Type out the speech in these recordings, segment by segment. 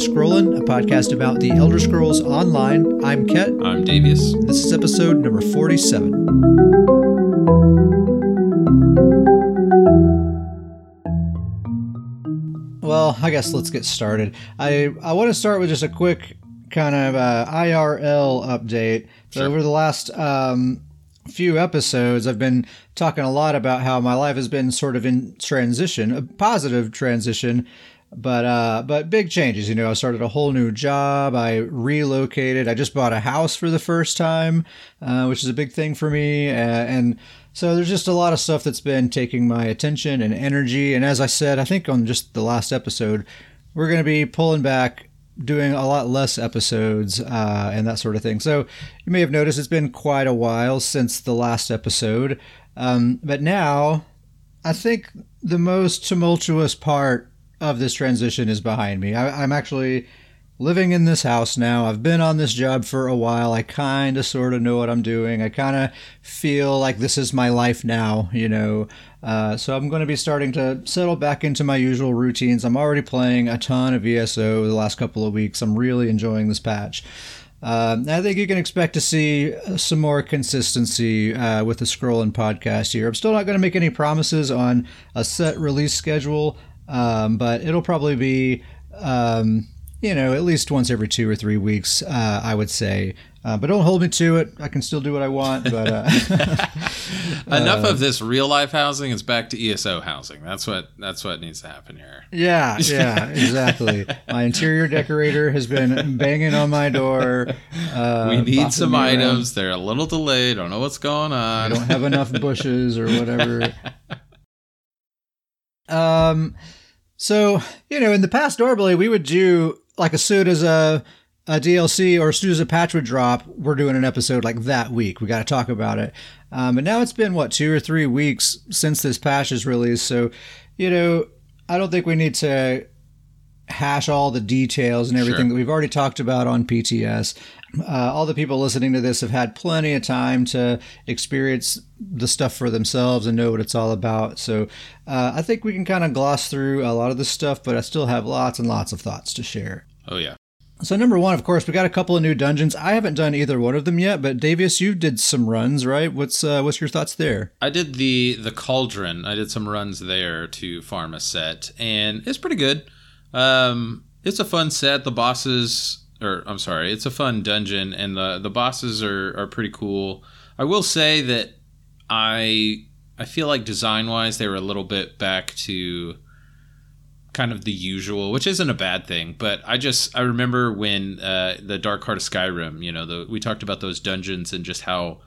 to Scrollin', a podcast about the Elder Scrolls Online. I'm Ket. I'm Davius. This is episode number 47. Well, I guess let's get started. I, I want to start with just a quick kind of uh, IRL update. So over the last um, few episodes, I've been talking a lot about how my life has been sort of in transition, a positive transition, but uh, but big changes. You know, I started a whole new job. I relocated. I just bought a house for the first time, uh, which is a big thing for me, uh, and. So there's just a lot of stuff that's been taking my attention and energy. And as I said, I think on just the last episode, we're going to be pulling back doing a lot less episodes uh, and that sort of thing. So you may have noticed it's been quite a while since the last episode. Um, but now, I think the most tumultuous part of this transition is behind me. I, I'm actually living in this house now. I've been on this job for a while. I kind of sort of know what I'm doing. I kind of feel like this is my life now, you know. Uh, so I'm going to be starting to settle back into my usual routines. I'm already playing a ton of ESO the last couple of weeks. I'm really enjoying this patch. Um, I think you can expect to see some more consistency uh, with the Scrollin' podcast here. I'm still not going to make any promises on a set release schedule, um, but it'll probably be, um, you know, at least once every two or three weeks, uh, I would say. Uh, but don't hold me to it. I can still do what I want. But uh, Enough of this real life housing. It's back to ESO housing. That's what that's what needs to happen here. yeah, yeah, exactly. My interior decorator has been banging on my door. Uh, we need some me around. items. They're a little delayed. I don't know what's going on. I don't have enough bushes or whatever. Um, so you know, in the past, normally we would do like as soon as a a DLC or as soon as a patch would drop, we're doing an episode like that week. We got to talk about it. Um, but now it's been what two or three weeks since this patch is released, so you know, I don't think we need to hash all the details and everything Sure. that we've already talked about on PTS. Uh, all the people listening to this have had plenty of time to experience the stuff for themselves and know what it's all about. So uh, I think we can kind of gloss through a lot of this stuff, but I still have lots and lots of thoughts to share. Oh yeah. So number one, of course, we got a couple of new dungeons. I haven't done either one of them yet, but Davius, you did some runs, right? What's uh, what's your thoughts there? I did the the cauldron. I did some runs there to farm a set, and it's pretty good. Um, it's a fun set. The bosses, or I'm sorry, it's a fun dungeon, and the the bosses are are pretty cool. I will say that I I feel like design wise they were a little bit back to kind of the usual, which isn't a bad thing. But I just I remember when uh, the Dark Heart of Skyrim, you know, the, we talked about those dungeons and just how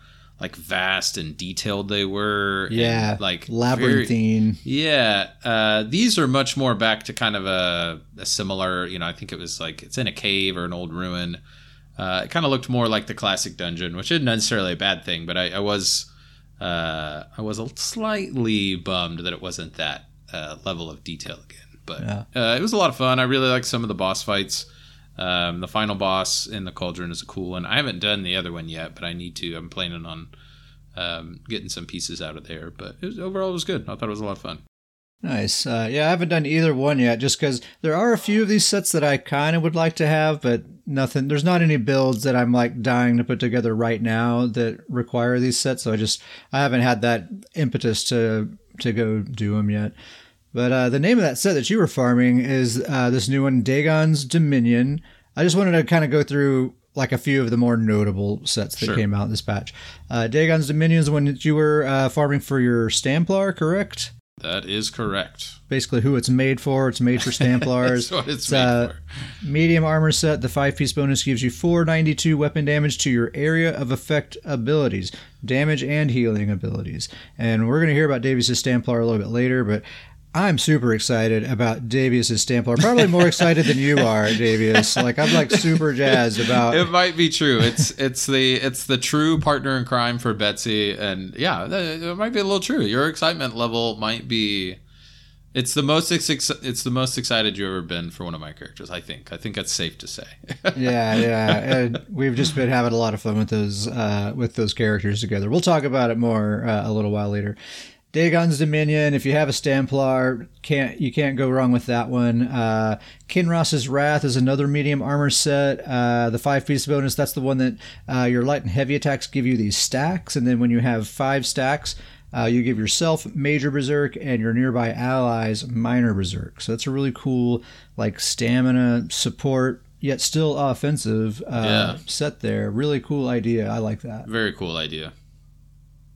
like vast and detailed they were. and, Yeah, like very- labyrinthine. yeah, uh, these are much more back to kind of a, a similar. You know, I think it was like it's in a cave or an old ruin. Uh, it kind of looked more like the classic dungeon, which isn't necessarily a bad thing, but I, I was uh, I was a slightly bummed that it wasn't that uh, level of detail again. But Yeah. uh, it was a lot of fun. I really liked some of the boss fights. Um, the final boss in the cauldron is a cool one. I haven't done the other one yet, but I need to. I'm planning on um, getting some pieces out of there. But it was, overall, it was good. I thought it was a lot of fun. Nice. Uh, yeah, I haven't done either one yet, just because there are a few of these sets that I kind of would like to have, but nothing. There's not any builds that I'm like dying to put together right now that require these sets. So I just I haven't had that impetus to to go do them yet. But uh, the name of that set that you were farming is uh, this new one, Dagon's Dominion. I just wanted to kind of go through like a few of the more notable sets that Sure. came out in this patch. Uh, Dagon's Dominion is one that you were uh, farming for your Stamplar, correct? That is correct. basically who it's made for. It's made for Stamplars. That's what it's It's, made uh, for. Medium armor set. The five piece bonus gives you 492 weapon damage to your area of effect abilities, damage and healing abilities. And we're going to hear about Davius' Stamplar a little bit later, but I'm super excited about Davius' Stamplar. Probably more excited than you are, Davius. Like I'm like super jazzed about. It might be true. It's it's the it's the true partner in crime for Betsy, and yeah, it might be a little true. Your excitement level might be. It's the most ex- it's the most excited you've ever been for one of my characters. I think. I think that's safe to say. yeah, yeah. And we've just been having a lot of fun with those uh, with those characters together. We'll talk about it more uh, a little while later. Dagon's Dominion. If you have a Stamplar, can't you can't go wrong with that one. Uh, Kinras's Wrath is another medium armor set. Uh, the five piece bonus. That's the one that uh, your light and heavy attacks give you these stacks, and then when you have five stacks. Uh, you give yourself major berserk and your nearby allies minor berserk. So that's a really cool, like stamina support, yet still offensive uh, Yeah. set there. Really cool idea. I like that. Very cool idea.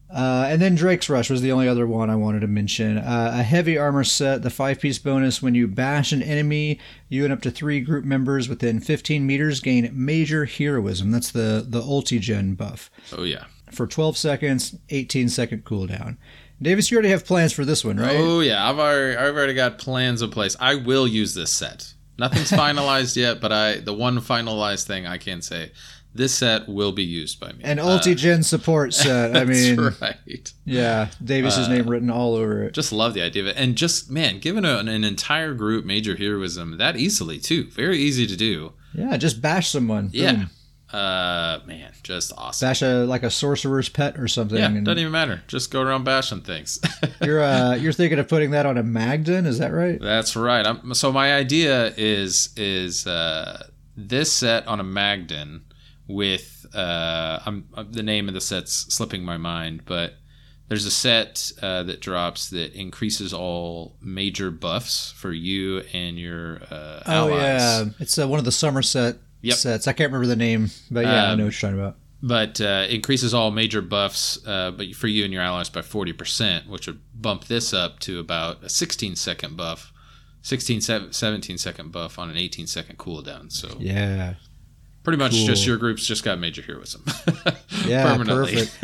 Uh, and then Drake's Rush was the only other one I wanted to mention. Uh, a heavy armor set, the five piece bonus when you bash an enemy, you and up to three group members within 15 meters gain major heroism. That's the, the ulti-gen buff. Oh yeah. For 12 seconds, 18 second cooldown. Davius, you already have plans for this one, right? Oh yeah. I've already I've already got plans in place. I will use this set. Nothing's finalized yet, but I the one finalized thing I can say, this set will be used by me. An Uh, ulti-gen support set. I mean, right. yeah, Davius's Uh, name written all over it. Just love the idea of it, and just man, giving a, an entire group major heroism that easily too. Very easy to do. Yeah, just bash someone. Yeah. Boom. Uh, man, just awesome. Bash a like a sorcerer's pet or something. yeah, doesn't even matter. Just go around bashing things. you're uh, you're thinking of putting that on a Magden, is that right? That's right. I'm, so my idea is is uh, this set on a Magden with uh, I'm, uh, the name of the set's slipping my mind, but there's a set uh, that drops that increases all major buffs for you and your uh, Oh allies. yeah, it's uh, one of the Somerset Yep. sets. I can't remember the name, but yeah, I Um, know what you're talking about. but uh, increases all major buffs, uh, but for you and your allies by 40%, which would bump this up to about a 16 second buff, 16, 17 second buff on an 18 second cooldown. So Yeah, pretty much Cool. just your group's just got major heroism. Yeah, perfect.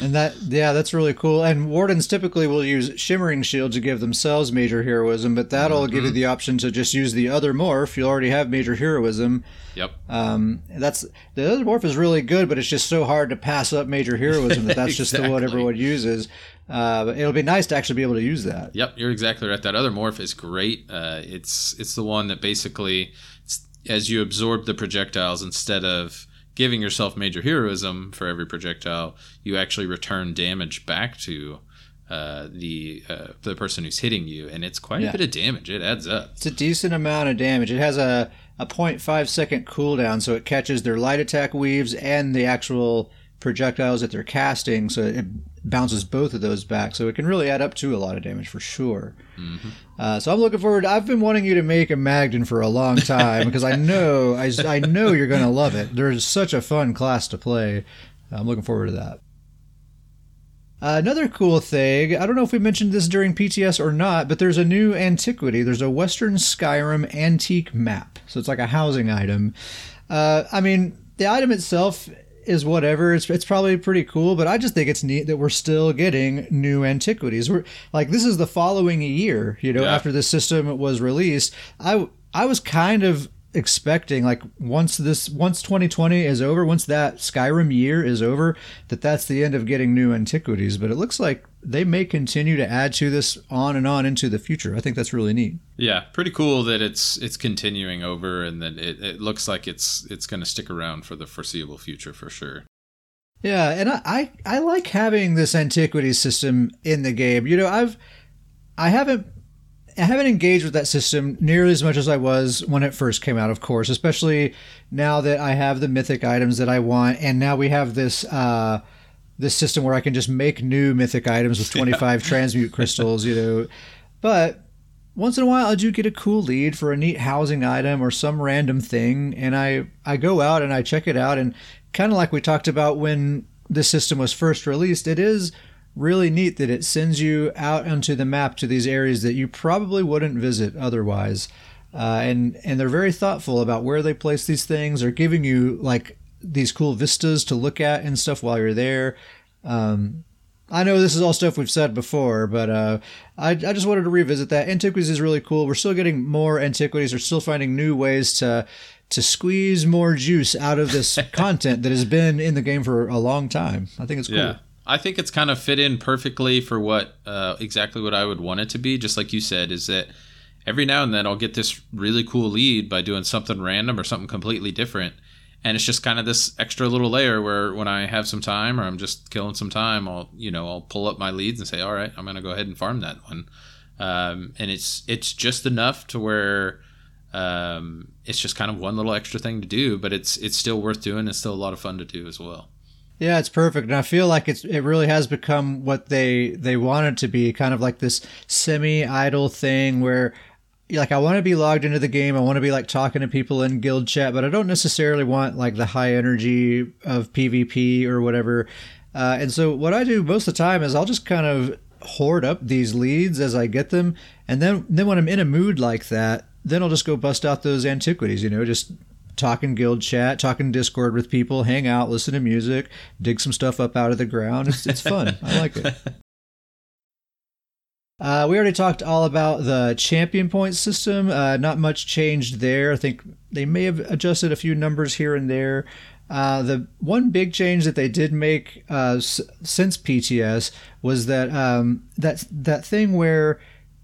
and that yeah, that's really cool. And wardens typically will use shimmering shield to give themselves major heroism, but that'll give Mm-hmm. you the option to just use the other morph. You already have major heroism. yep. Um, that's the other morph is really good, but it's just so hard to pass up major heroism that that's just the what everyone uses. Uh, it'll be nice to actually be able to use that. Yep, you're exactly right. That other morph is great. Uh, it's it's the one that basically, as you absorb the projectiles, instead of giving yourself major heroism for every projectile, you actually return damage back to uh, the uh, the person who's hitting you, and it's quite Yeah. a bit of damage. It adds up. It's a decent amount of damage. It has a, a 0.5 second cooldown, so it catches their light attack weaves and the actual projectiles that they're casting, so it bounces both of those back. So it can really add up to a lot of damage for sure. Uh, so I'm looking forward. I've been wanting you to make a Magden for a long time because I know I, I know you're going to love it. There's such a fun class to play. I'm looking forward to that. Uh, another cool thing, I don't know if we mentioned this during PTS or not, but there's a new antiquity. There's a Western Skyrim antique map. So it's like a housing item. Uh, I mean, the item itself is whatever. It's, it's probably pretty cool, but I just think it's neat that we're still getting new antiquities. We're like, this is the following year, you know, Yeah. after the system was released. I, I was kind of expecting like once this once 2020 is over once that skyrim year is over that that's the end of getting new antiquities. But it looks like they may continue to add to this on and on into the future. I think that's really neat. Yeah, pretty cool that it's it's continuing over, and that it, it looks like it's it's going to stick around for the foreseeable future for sure. yeah and I, I i like having this antiquity system in the game. You know i've i haven't I haven't engaged with that system nearly as much as I was when it first came out, of course, especially now that I have the mythic items that I want, and now we have this uh, this system where I can just make new mythic items with 25 transmute crystals, you know. But once in a while, I do get a cool lead for a neat housing item or some random thing, and I I go out and I check it out, and kind of like we talked about when this system was first released, it is really neat that it sends you out onto the map to these areas that you probably wouldn't visit otherwise. Uh, and and they're very thoughtful about where they place these things. They're giving you like these cool vistas to look at and stuff while you're there. Um, I know this is all stuff we've said before, but uh, I, I just wanted to revisit that. Antiquities is really cool. We're still getting more antiquities. We're still finding new ways to to squeeze more juice out of this content that has been in the game for a long time. I think it's cool. Yeah. I think it's kind of fit in perfectly for what uh, exactly what I would want it to be. Just like you said, is that every now and then I'll get this really cool lead by doing something random or something completely different, and it's just kind of this extra little layer where when I have some time or I'm just killing some time, I'll you know I'll pull up my leads and say, all right, I'm gonna go ahead and farm that one, um, and it's it's just enough to where um, it's just kind of one little extra thing to do, but it's it's still worth doing. It's still a lot of fun to do as well. Yeah, it's perfect, and I feel like it's it really has become what they they want it to be, kind of like this semi-idle thing where like I want to be logged into the game. I want to be like talking to people in guild chat, but I don't necessarily want like the high energy of PvP or whatever. Uh, and so what I do most of the time is I'll just kind of hoard up these leads as I get them, and then then when I'm in a mood like that, then I'll just go bust out those antiquities. You know, just talking guild chat, talking Discord with people, hang out, listen to music, dig some stuff up out of the ground. It's, it's fun. I like it. Uh, we already talked all about the champion point system. Uh, not much changed there. I think they may have adjusted a few numbers here and there. Uh, the one big change that they did make uh, s- since PTS was that um, that that thing where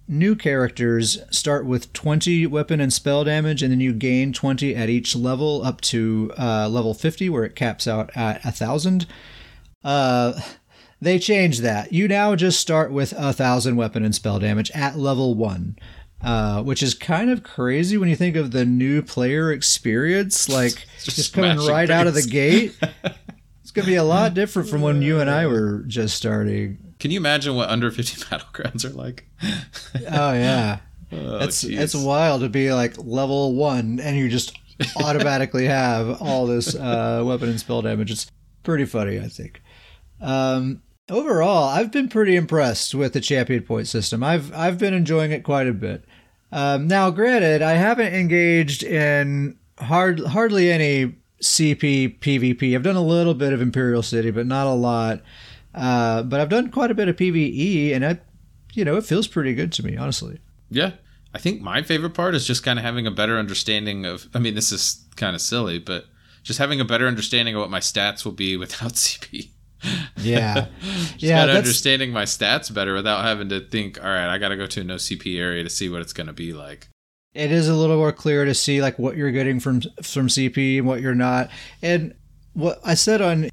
new characters start with 20 weapon and spell damage, and then you gain 20 at each level up to uh, level 50, where it caps out at a thousand. Uh, they changed that. You now just start with a thousand weapon and spell damage at level one. Uh, which is kind of crazy when you think of the new player experience, like just, just coming right out of the gate. it's gonna be a lot different from when you and I were just starting. Can you imagine what under fifty battlegrounds are like? oh yeah, oh, it's it's wild to be like level one and you just automatically have all this uh, weapon and spell damage. It's pretty funny, I think. Um, Overall, I've been pretty impressed with the champion point system. I've I've been enjoying it quite a bit. Um, now, granted, I haven't engaged in hard hardly any CP PvP. I've done a little bit of Imperial City, but not a lot. Uh, but I've done quite a bit of PVE, and I, you know, it feels pretty good to me, honestly. Yeah, I think my favorite part is just kind of having a better understanding of. I mean, this is kind of silly, but just having a better understanding of what my stats will be without CP. Yeah, yeah. Kind of understanding my stats better without having to think. All right, I got to go to a no CP area to see what it's going to be like. It is a little more clear to see like what you're getting from from CP and what you're not. And what I said on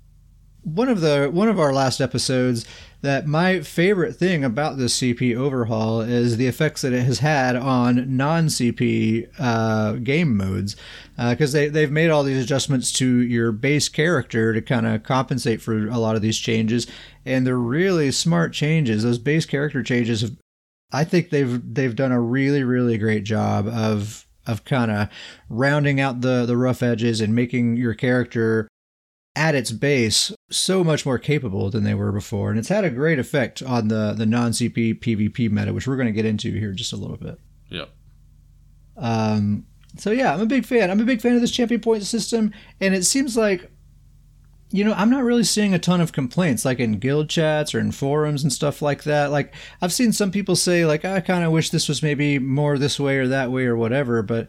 one of the one of our last episodes that my favorite thing about this CP overhaul is the effects that it has had on non-CP uh, game modes, because uh, they they've made all these adjustments to your base character to kind of compensate for a lot of these changes, and they're really smart changes. Those base character changes, have, I think they've they've done a really really great job of of kind of rounding out the the rough edges and making your character at its base so much more capable than they were before. And it's had a great effect on the the non-cp pvp meta which we're going to get into here just a little bit. Yep. Um so yeah i'm a big fan. I'm a big fan of this champion point system and it seems like you know i'm not really seeing a ton of complaints like in guild chats or in forums and stuff like that. Like i've seen some people say like i kind of wish this was maybe more this way or that way or whatever but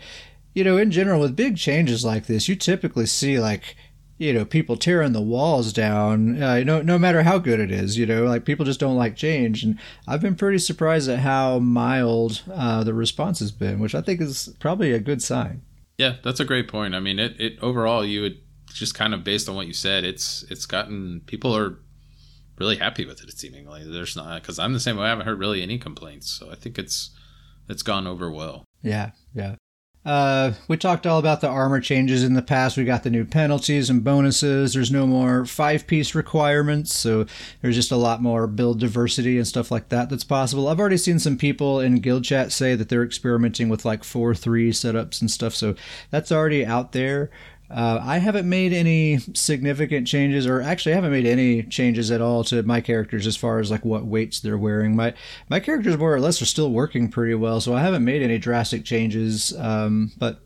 you know in general with big changes like this you typically see like you know people tearing the walls down uh, no no matter how good it is you know like people just don't like change. And i've been pretty surprised at how mild uh, the response has been which i think is probably a good sign. Yeah that's a great point. I mean it, it overall you would just kind of based on what you said it's it's gotten people are really happy with it seemingly. There's not because i'm the same way. I haven't heard really any complaints. So i think it's it's gone over well. Yeah yeah uh, we talked all about the armor changes in the past. We got the new penalties and bonuses. There's no more five piece requirements, so there's just a lot more build diversity and stuff like that that's possible. I've already seen some people in guild chat say that they're experimenting with like 4 3 setups and stuff, so that's already out there. Uh, I haven't made any significant changes, or actually, I haven't made any changes at all to my characters as far as like what weights they're wearing. My my characters more or less are still working pretty well, so I haven't made any drastic changes. Um, but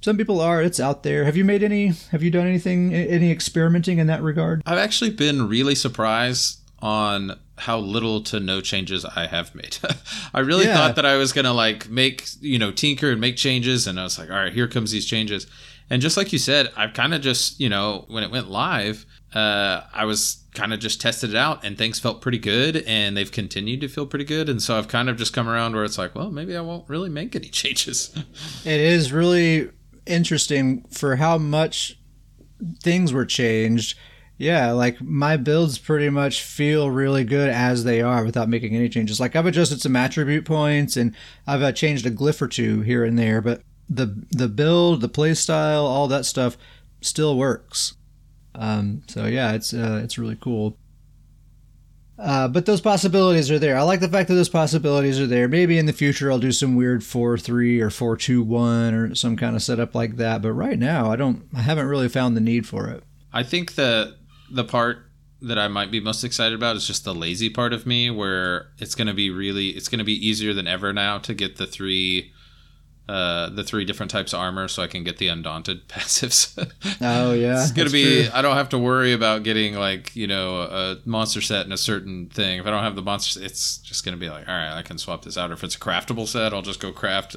some people are. It's out there. Have you made any? Have you done anything? Any experimenting in that regard? I've actually been really surprised on how little to no changes I have made. I really yeah. thought that I was gonna like make you know tinker and make changes, and I was like, all right, here comes these changes and just like you said, I've kind of just, you know, when it went live, uh, I was kind of just tested it out and things felt pretty good and they've continued to feel pretty good. And so I've kind of just come around where it's like, well, maybe I won't really make any changes. it is really interesting for how much things were changed, yeah, like my builds pretty much feel really good as they are without making any changes. Like I've adjusted some attribute points and I've uh, changed a glyph or two here and there, but the the build, the play style, all that stuff still works. Um, so yeah, it's uh, it's really cool. Uh, but those possibilities are there. I like the fact that those possibilities are there. Maybe in the future I'll do some weird four three or four two one or some kind of setup like that. But right now I don't. I haven't really found the need for it. I think the the part that I might be most excited about is just the lazy part of me, where it's going to be really, it's going to be easier than ever now to get the three, uh, the three different types of armor, so I can get the undaunted passives. oh yeah, it's going to be. True. I don't have to worry about getting like you know a monster set and a certain thing. If I don't have the monster, it's just going to be like, all right, I can swap this out. Or if it's a craftable set, I'll just go craft.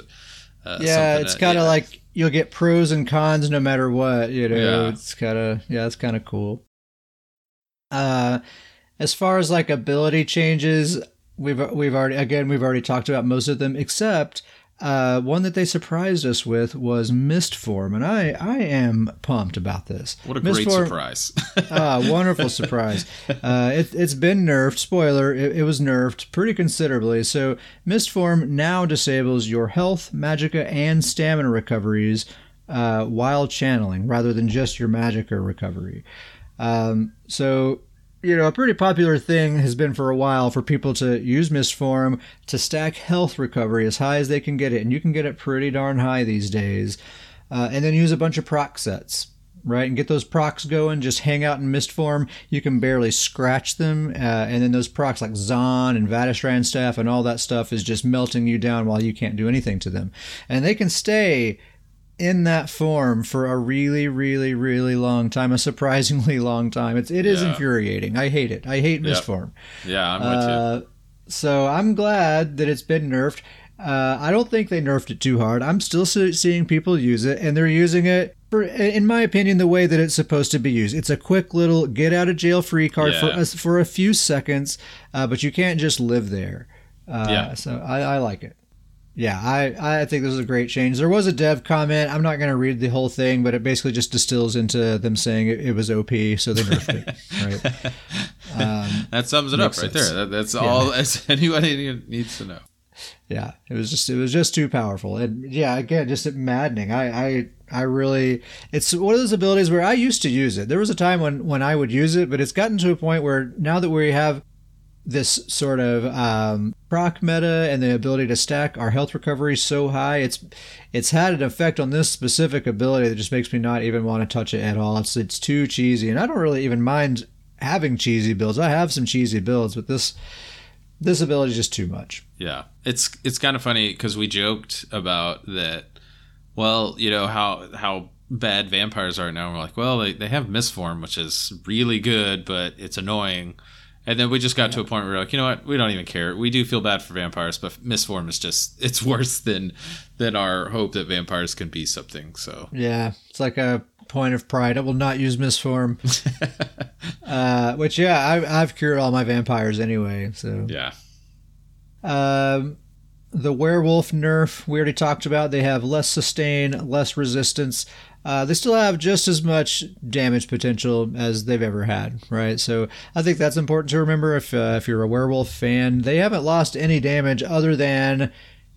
Uh, yeah, it's kind of yeah. like you'll get pros and cons no matter what. You know, yeah. it's kind of yeah, it's kind of cool. Uh, as far as like ability changes, we've we've already again we've already talked about most of them, except uh, one that they surprised us with was Mist Form, and I I am pumped about this. What a great surprise! ah, wonderful surprise. Uh, it, has been nerfed. Spoiler: it, it, was nerfed pretty considerably. So Mist Form now disables your health, magicka, and stamina recoveries uh, while channeling, rather than just your magicka recovery. Um, so, you know, a pretty popular thing has been for a while for people to use Mistform to stack health recovery as high as they can get it, and you can get it pretty darn high these days. Uh, and then use a bunch of proc sets, right? And get those procs going. Just hang out in Mistform. You can barely scratch them, uh, and then those procs like Zaan and Vateshran staff and all that stuff is just melting you down while you can't do anything to them. And they can stay in that form for a really, really, really long time, a surprisingly long time. It's it is yeah. infuriating. I hate it. I hate Mistform. Yeah, I'm with uh, you. So I'm glad that it's been nerfed. Uh, I don't think they nerfed it too hard. I'm still seeing people use it, and they're using it for, in my opinion, the way that it's supposed to be used. It's a quick little get out of jail free card yeah. for a, for a few seconds, uh, but you can't just live there. Uh, yeah. So I, I like it. Yeah, I, I think this is a great change. There was a dev comment. I'm not going to read the whole thing, but it basically just distills into them saying it, it was OP, so they nerfed it. Right. Um, that sums it up right sense. there. That, that's yeah. all as anybody needs to know. Yeah, it was just it was just too powerful, and yeah, again, just maddening. I I I really it's one of those abilities where I used to use it. There was a time when when I would use it, but it's gotten to a point where now that we have this sort of um, proc meta and the ability to stack our health recovery so high, it's it's had an effect on this specific ability that just makes me not even want to touch it at all. It's it's too cheesy, and I don't really even mind having cheesy builds. I have some cheesy builds, but this this ability is just too much. Yeah, it's it's kind of funny because we joked about that. Well, you know how how bad vampires are now. We're like, well, they, they have Mistform, which is really good, but it's annoying. And then we just got yeah. to a point where we're like, you know what? We don't even care. We do feel bad for vampires, but Mistform is just it's worse than than our hope that vampires can be something. So yeah, it's like a point of pride. I will not use Mistform. uh, which yeah, I, I've cured all my vampires anyway. So yeah. Um, the werewolf nerf we already talked about. They have less sustain, less resistance. Uh, they still have just as much damage potential as they've ever had, right? So I think that's important to remember if uh, if you're a werewolf fan. They haven't lost any damage other than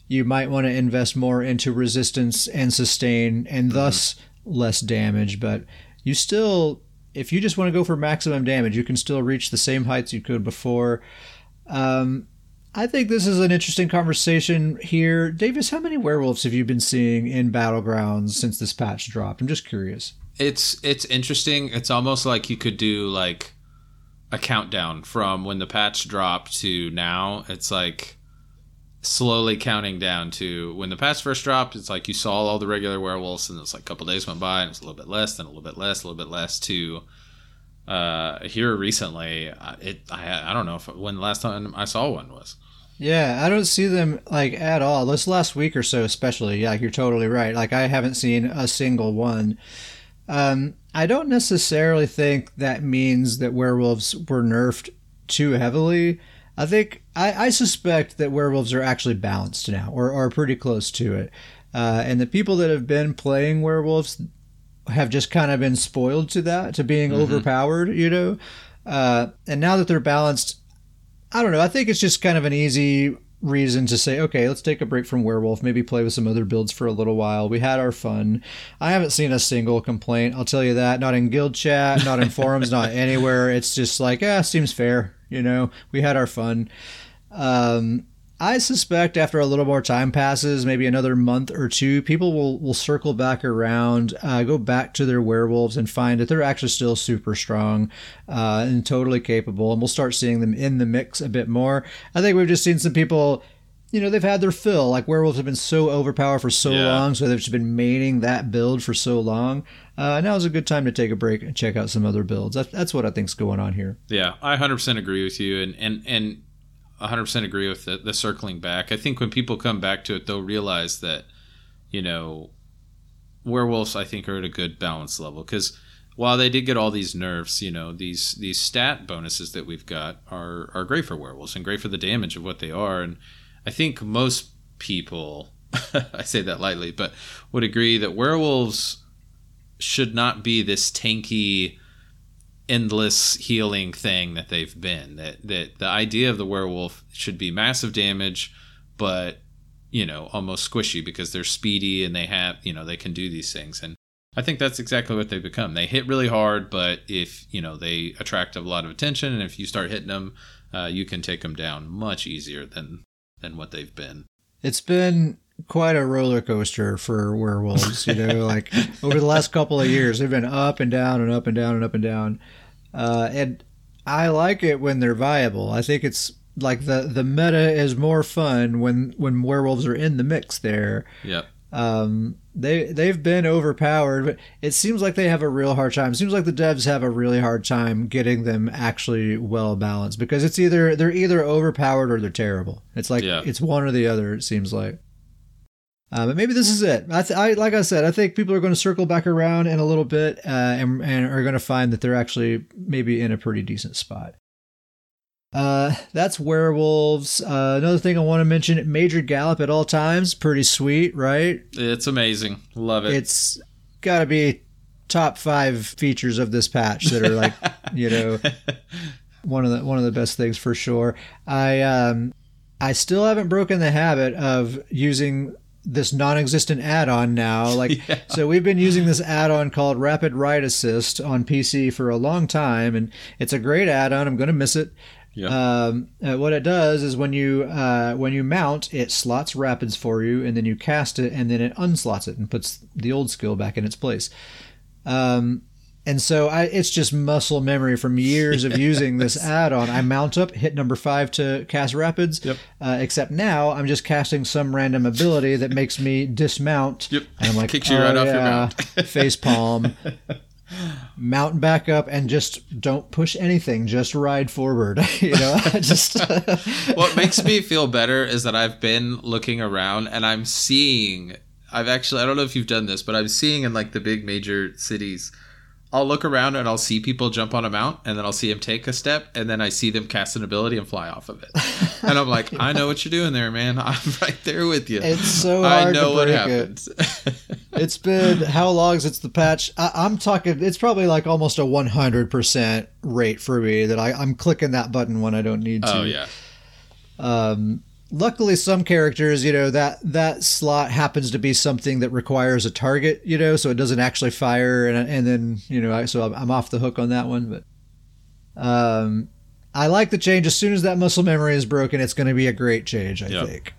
you might want to invest more into resistance and sustain, and mm-hmm. thus less damage. But you still, if you just want to go for maximum damage, you can still reach the same heights you could before. Um, I think this is an interesting conversation here. Davius, how many werewolves have you been seeing in Battlegrounds since this patch dropped? I'm just curious. It's it's interesting. It's almost like you could do like a countdown from when the patch dropped to now. It's like slowly counting down to when the patch first dropped. It's like you saw all the regular werewolves, and it's like a couple days went by, and it's a little bit less, then a little bit less, a little bit less to uh here recently it I, I don't know if when the last time i saw one was yeah, I don't see them like at all. This last week or so, especially. Yeah, you're totally right. Like I haven't seen a single one. Um, I don't necessarily think that means that werewolves were nerfed too heavily. I think I, I suspect that werewolves are actually balanced now, or are pretty close to it. Uh, and the people that have been playing werewolves, have just kind of been spoiled to that, to being Mm-hmm. overpowered, you know. Uh, and now that they're balanced, I don't know. I think it's just kind of an easy reason to say, okay, let's take a break from werewolf, maybe play with some other builds for a little while. We had our fun. I haven't seen a single complaint. I'll tell you that. Not in guild chat, not in forums, not anywhere. It's just like, yeah, seems fair. You know, we had our fun. Um, I suspect after a little more time passes, maybe another month or two, people will, will circle back around, uh, go back to their werewolves and find that they're actually still super strong uh, and totally capable. And we'll start seeing them in the mix a bit more. I think we've just seen some people, you know, they've had their fill. Like werewolves have been so overpowered for so Yeah. long, so they've just been maining that build for so long. Uh, now is a good time to take a break and check out some other builds. That's, that's what I think's going on here. Yeah, I 100% agree with you, and and and 100% agree with the, the circling back. I think when people come back to it, they'll realize that you know werewolves. I think are at a good balance level because while they did get all these nerfs, you know these these stat bonuses that we've got are are great for werewolves and great for the damage of what they are, and I think most people. I say that lightly, but would agree that werewolves should not be this tanky endless healing thing that they've been. That that the idea of the werewolf should be massive damage, but you know almost squishy because they're speedy and they have you know they can do these things. And I think that's exactly what they've become. They hit really hard, but if you know they attract a lot of attention, and if you start hitting them, uh, you can take them down much easier than than what they've been. It's been quite a roller coaster for werewolves, you know, like over the last couple of years, they've been up and down and up and down and up and down. Uh, and I like it when they're viable. I think it's like the, the meta is more fun when, when werewolves are in the mix there. Yep. Um, they they've been overpowered, but it seems like they have a real hard time. It seems like the devs have a really hard time getting them actually well balanced because it's either they're either overpowered or they're terrible. It's like Yeah. it's one or the other. It seems like. Uh, but maybe this is it. I, th- I like I said, I think people are going to circle back around in a little bit uh, and and are going to find that they're actually maybe in a pretty decent spot. Uh, that's werewolves. Uh, another thing I want to mention: Major Gallop at all times, pretty sweet, right? It's amazing. Love it. It's got to be top five features of this patch that are like, you know, one of the one of the best things for sure. I um, I still haven't broken the habit of using this non-existent add-on now. Like, Yeah. so we've been using this add-on called Rapid Ride Assist on PC for a long time, and it's a great add-on. I'm going to miss it. Yeah. Um, uh, what it does is when you uh, when you mount, it slots rapids for you, and then you cast it, and then it unslots it and puts the old skill back in its place. Um, and so I, it's just muscle memory from years of using this add-on. I mount up, hit number five to cast rapids. Yep. Uh, except now I'm just casting some random ability that makes me dismount. Yep. And I'm like, Kicks you oh, right off your mount." face palm. Mount back up and just don't push anything. Just ride forward. you know, just what makes me feel better is that I've been looking around and I'm seeing. I've actually, I don't know if you've done this, but I'm seeing in like the big major cities. I'll look around and I'll see people jump on a mount, and then I'll see them take a step, and then I see them cast an ability and fly off of it. And I'm like, I know what you're doing there, man. I'm right there with you. It's so hard I know to what break it. happens. It's been how long since the patch? I, I'm talking. It's probably like almost a 100% rate for me that I, I'm clicking that button when I don't need to. oh yeah, Um, luckily, some characters, you know, that that slot happens to be something that requires a target, you know, so it doesn't actually fire, and and then you know, I, so I'm, I'm off the hook on that one. But um, I like the change. As soon as that muscle memory is broken, it's going to be a great change. I Yep. think.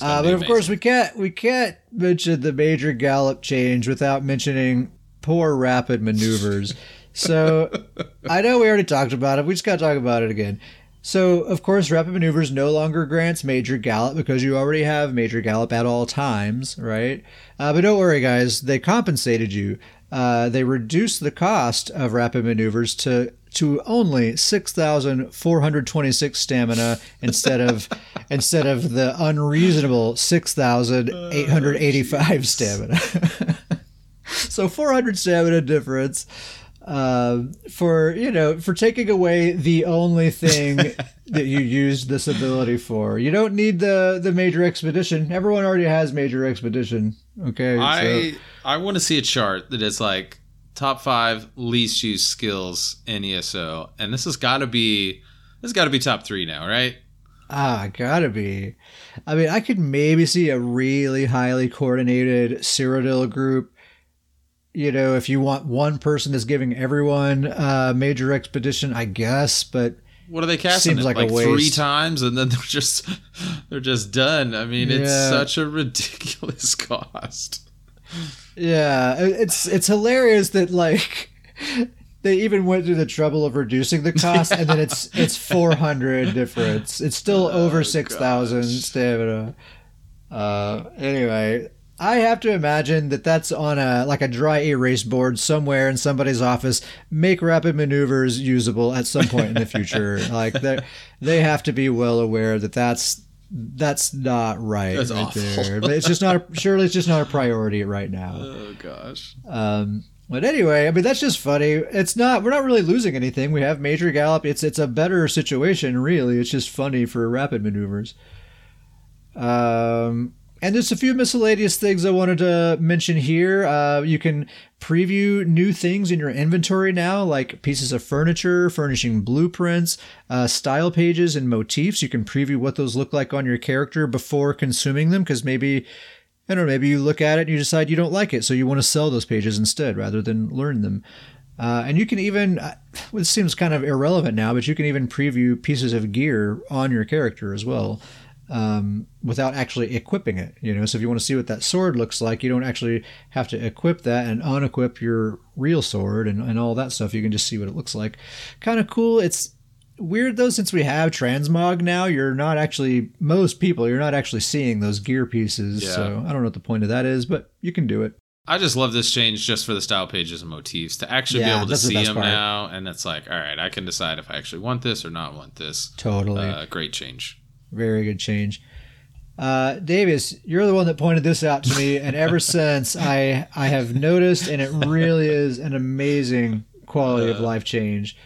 Uh, but of course, we can't we can't mention the major gallop change without mentioning poor rapid maneuvers. So I know we already talked about it. We just got to talk about it again. So of course, rapid maneuvers no longer grants major gallop because you already have major gallop at all times, right? Uh, but don't worry, guys. They compensated you. Uh, they reduced the cost of rapid maneuvers to to only six thousand four hundred twenty six stamina instead of instead of the unreasonable six thousand eight hundred eighty five stamina. so four hundred stamina difference. Uh, for you know for taking away the only thing that you used this ability for. You don't need the the major expedition. Everyone already has major expedition. Okay, I so. I want to see a chart that is like top five least used skills in ESO, and this has got to be this has got to be top three now, right? Ah, gotta be. I mean, I could maybe see a really highly coordinated Cyrodiil group. You know, if you want one person that's giving everyone a major expedition, I guess, but what are they casting? Seems like, like three times, and then they're just they're just done. I mean, yeah. it's such a ridiculous cost. Yeah, it's it's hilarious that like they even went through the trouble of reducing the cost, and then it's it's four hundred difference. It's still oh, over six thousand stamina. Uh, anyway, I have to imagine that that's on a like a dry erase board somewhere in somebody's office. Make rapid maneuvers usable at some point in the future. like they they have to be well aware that that's that's not right that's right awful. there. But it's just not a, surely it's just not a priority right now. Oh gosh. Um, but anyway, I mean that's just funny. It's not we're not really losing anything. We have major gallop. It's it's a better situation really. It's just funny for rapid maneuvers. Um and there's a few miscellaneous things I wanted to mention here. Uh, you can preview new things in your inventory now, like pieces of furniture, furnishing blueprints, uh, style pages, and motifs. You can preview what those look like on your character before consuming them, because maybe I don't know, maybe you look at it and you decide you don't like it, so you want to sell those pages instead rather than learn them. Uh, and you can even, uh, it seems kind of irrelevant now, but you can even preview pieces of gear on your character as well um, without actually equipping it. You know, so if you want to see what that sword looks like, you don't actually have to equip that and unequip your real sword and, and all that stuff. You can just see what it looks like. Kind of cool. It's weird though since we have transmog now you're not actually most people you're not actually seeing those gear pieces yeah. so i don't know what the point of that is but you can do it i just love this change just for the style pages and motifs to actually yeah, be able to see the them part. now and it's like all right i can decide if i actually want this or not want this totally uh, great change very good change uh, Davius, you're the one that pointed this out to me, and ever since I I have noticed, and it really is an amazing quality of life change.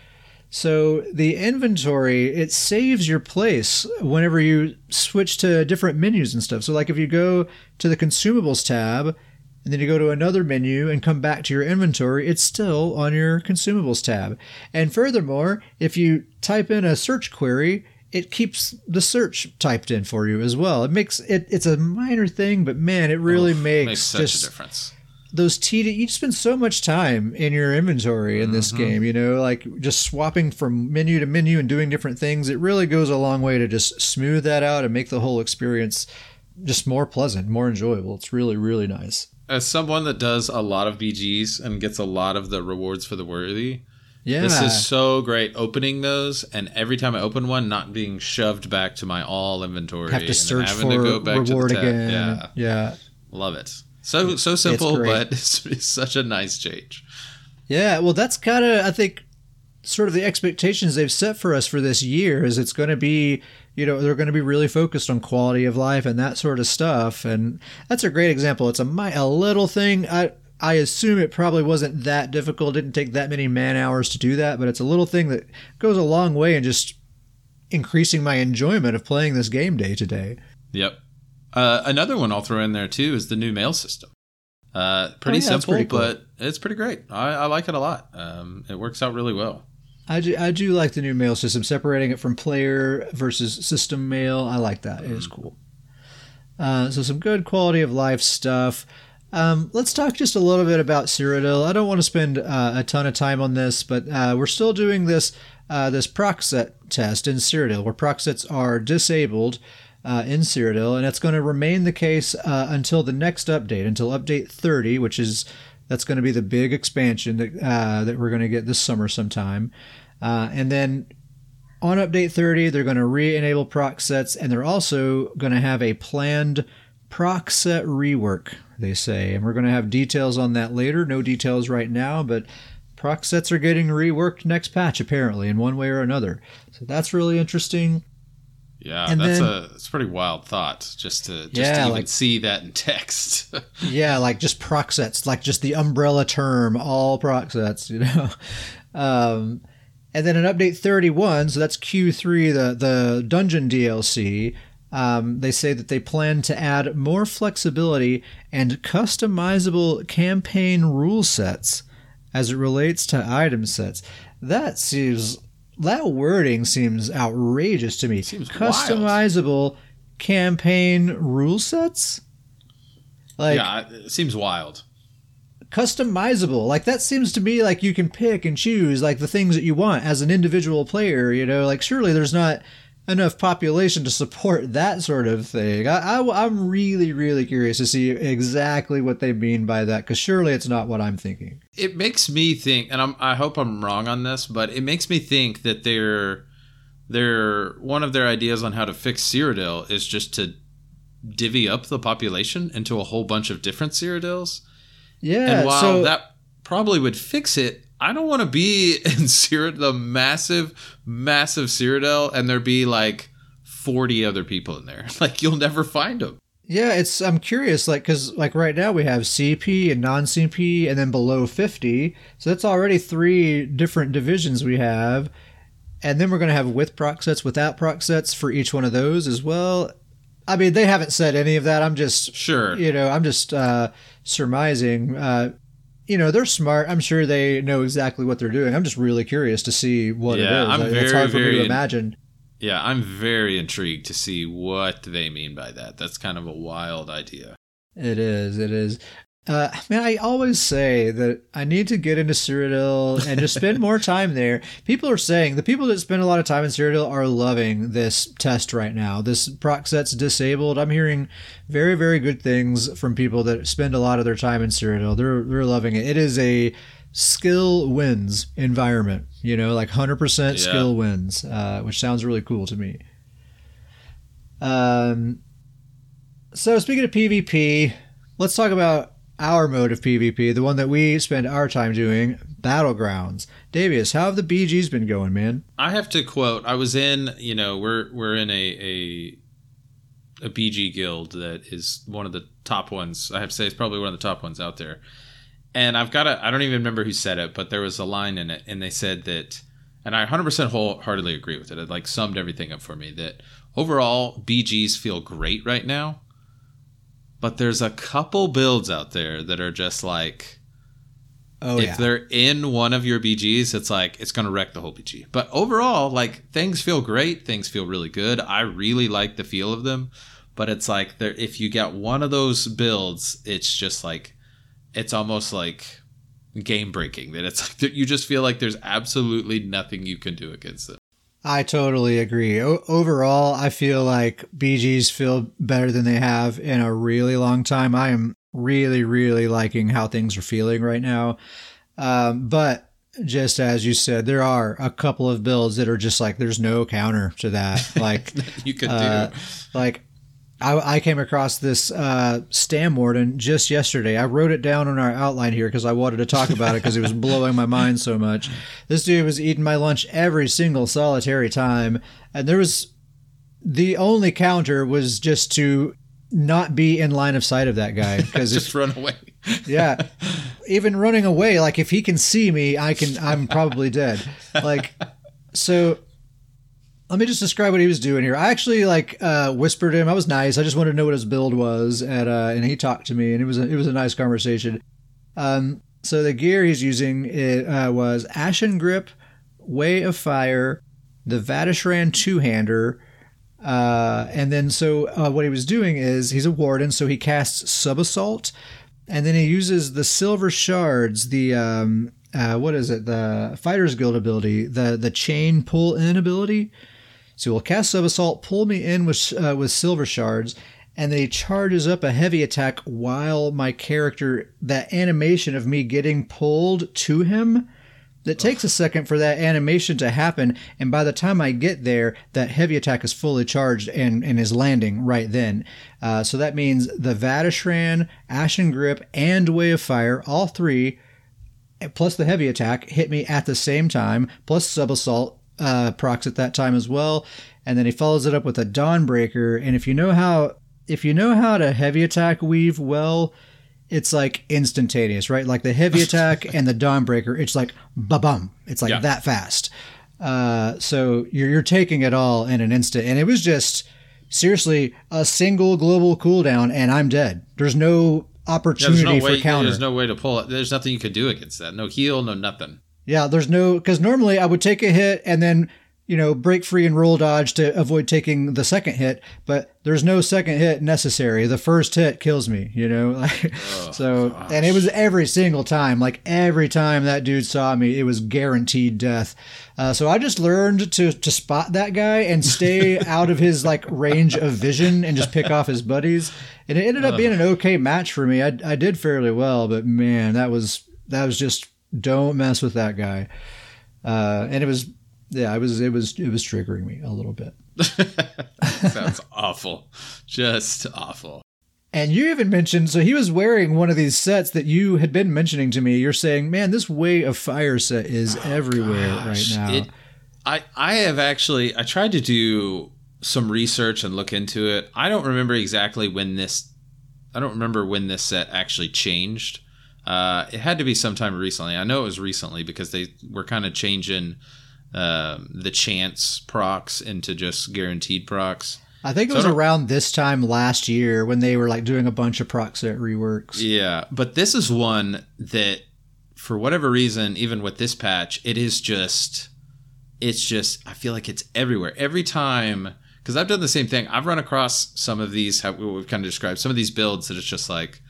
So the inventory, it saves your place whenever you switch to different menus and stuff. So like if you go to the consumables tab and then you go to another menu and come back to your inventory, it's still on your consumables tab. And furthermore, if you type in a search query, it keeps the search typed in for you as well. It makes it it's a minor thing, but man, it really makes, makes such just, a difference those tedious you spend so much time in your inventory in this mm-hmm. game you know like just swapping from menu to menu and doing different things it really goes a long way to just smooth that out and make the whole experience just more pleasant more enjoyable it's really really nice as someone that does a lot of bgs and gets a lot of the rewards for the worthy yeah. This is so great opening those and every time I open one not being shoved back to my all inventory have to search for to go back reward to again. Yeah. Yeah. Love it. So so simple, it's but it's, it's, such a nice change. Yeah, well, that's kind of I think sort of the expectations they've set for us for this year is it's going to be you know they're going to be really focused on quality of life and that sort of stuff and that's a great example it's a a little thing i i assume it probably wasn't that difficult didn't take that many man hours to do that but it's a little thing that goes a long way in just increasing my enjoyment of playing this game day to day yep uh, another one I'll throw in there too is the new mail system. Uh, pretty oh, yeah, simple, pretty cool. but it's pretty great. I, I like it a lot. Um, it works out really well. I do, I do like the new mail system, separating it from player versus system mail. I like that. Mm. It is mm-hmm. cool. Uh, so some good quality of life stuff. Um, let's talk just a little bit about Cyrodiil. I don't want to spend uh, a ton of time on this, but uh, we're still doing this uh, this proc set test in Cyrodiil, where proc sets are disabled uh, in Cyrodiil, and it's going to remain the case uh, until the next update, until update 30, which is that's going to be the big expansion that uh, that we're going to get this summer sometime, and then on update 30, they're going to re-enable proc sets, and they're also going to have a planned proc set rework. They say, and we're going to have details on that later. No details right now, but proc sets are getting reworked next patch apparently in one way or another. So that's really interesting. Yeah, and that's then, a it's a pretty wild thought just to just yeah, to even like, see that in text. yeah, like just proc sets, like just the umbrella term, all proc sets, you know. Um, and then in update 31, so that's Q3, the the dungeon DLC. Um, they say that they plan to add more flexibility and customizable campaign rule sets as it relates to item sets. That seems that wording seems outrageous to me. Seems customizable wild. campaign rule sets. Like yeah, it seems wild. Customizable, like that seems to me like you can pick and choose like the things that you want as an individual player. You know, like surely there's not enough population to support that sort of thing. I, I, am really, really curious to see exactly what they mean by that, because surely it's not what I'm thinking. It makes me think, and I'm, I hope I'm wrong on this, but it makes me think that they're, they're one of their ideas on how to fix Cyrodiil is just to divvy up the population into a whole bunch of different Cyrodiils. Yeah. And while so, that probably would fix it, I don't want to be in Cyrodiil, the massive, massive Cyrodiil, and there be like 40 other people in there. Like you'll never find them. Yeah, it's I'm curious, like because like right now we have CP and non-CP, and then below 50, so that's already three different divisions we have, and then we're going to have with proc sets, without proc sets for each one of those as well. I mean, they haven't said any of that. I'm just sure, you know, I'm just uh, surmising. Uh, you know they're smart. I'm sure they know exactly what they're doing. I'm just really curious to see what yeah, it is. I'm very, it's hard for very me to imagine. Yeah, I'm very intrigued to see what they mean by that. That's kind of a wild idea. It is. It is. Uh, man, I always say that I need to get into Cyrodiil and just spend more time there. People are saying the people that spend a lot of time in Cyrodiil are loving this test right now. This proc set's disabled. I'm hearing very, very good things from people that spend a lot of their time in Cyrodiil. They're they're loving it. It is a skill wins environment. You know, like hundred yeah. percent skill wins, uh, which sounds really cool to me. Um. So speaking of PvP, let's talk about our mode of PvP, the one that we spend our time doing, Battlegrounds. Davius, how have the BGs been going, man? I have to quote, I was in, you know, we're we're in a a a BG guild that is one of the top ones. I have to say it's probably one of the top ones out there. And I've got a I don't even remember who said it, but there was a line in it and they said that and I 100% wholeheartedly agree with it. It like summed everything up for me that overall BGs feel great right now but there's a couple builds out there that are just like oh, if yeah. they're in one of your BGs, it's like it's gonna wreck the whole BG. But overall, like things feel great, things feel really good. I really like the feel of them. But it's like there if you get one of those builds, it's just like it's almost like game breaking that it's like you just feel like there's absolutely nothing you can do against it. I totally agree. O- overall, I feel like BGs feel better than they have in a really long time. I am really, really liking how things are feeling right now. Um, but just as you said, there are a couple of builds that are just like there's no counter to that. Like you could uh, do. Like I, I came across this uh, Stam Warden just yesterday. I wrote it down on our outline here because I wanted to talk about it because it was blowing my mind so much. This dude was eating my lunch every single solitary time, and there was the only counter was just to not be in line of sight of that guy because just run away. yeah, even running away, like if he can see me, I can. I'm probably dead. Like so let me just describe what he was doing here. I actually like uh, whispered him. I was nice. I just wanted to know what his build was, and uh, and he talked to me, and it was a, it was a nice conversation. Um, so the gear he's using it uh, was Ashen Grip, Way of Fire, the Vateshran two hander, uh, and then so uh, what he was doing is he's a warden, so he casts Sub Assault, and then he uses the Silver Shards, the um, uh, what is it, the Fighters Guild ability, the the chain pull in ability. So he'll cast Sub Assault, pull me in with, uh, with Silver Shards, and then he charges up a heavy attack while my character, that animation of me getting pulled to him, that takes a second for that animation to happen. And by the time I get there, that heavy attack is fully charged and, and is landing right then. Uh, so that means the Vateshran, Ashen Grip, and Way of Fire, all three, plus the heavy attack, hit me at the same time, plus Sub Assault uh, procs at that time as well. and then he follows it up with a Dawnbreaker. And if you know how if you know how to heavy attack weave well, it's like instantaneous, right? Like the heavy attack and the Dawnbreaker, it's like ba bum. It's like Yeah. that fast. Uh, so you're you're taking it all in an instant, and it was just seriously a single global cooldown, and I'm dead. There's no Yeah, there's opportunity no for way. counter. There's no way to pull it. There's nothing you could do against that. No heal. No nothing. Yeah, there's no because normally I would take a hit and then you know break free and roll dodge to avoid taking the second hit, but there's no second hit necessary. The first hit kills me, you know. so and it was every single time, like every time that dude saw me, it was guaranteed death. Uh, so I just learned to to spot that guy and stay out of his like range of vision and just pick off his buddies. And it ended up being an okay match for me. I I did fairly well, but man, that was that was just don't mess with that guy. Uh, and it was, yeah, it was, it was, it was triggering me a little bit. Sounds awful. Just awful. And you even mentioned, so he was wearing one of these sets that you had been mentioning to me. You're saying, man, this way of fire set is everywhere right now. It, I I have actually I tried to do some research and look into it. I don't remember exactly when this I don't remember when this set actually changed. Uh, it had to be sometime recently. I know it was recently because they were kind of changing um, the chance procs into just guaranteed procs. I think it was around this time last year when they were like doing a bunch of proc set reworks. Yeah, but this is one that, for whatever reason, even with this patch, it is just, it's just. I feel like it's everywhere. Every time, because I've done the same thing. I've run across some of these. How we've kind of described some of these builds that it's just like,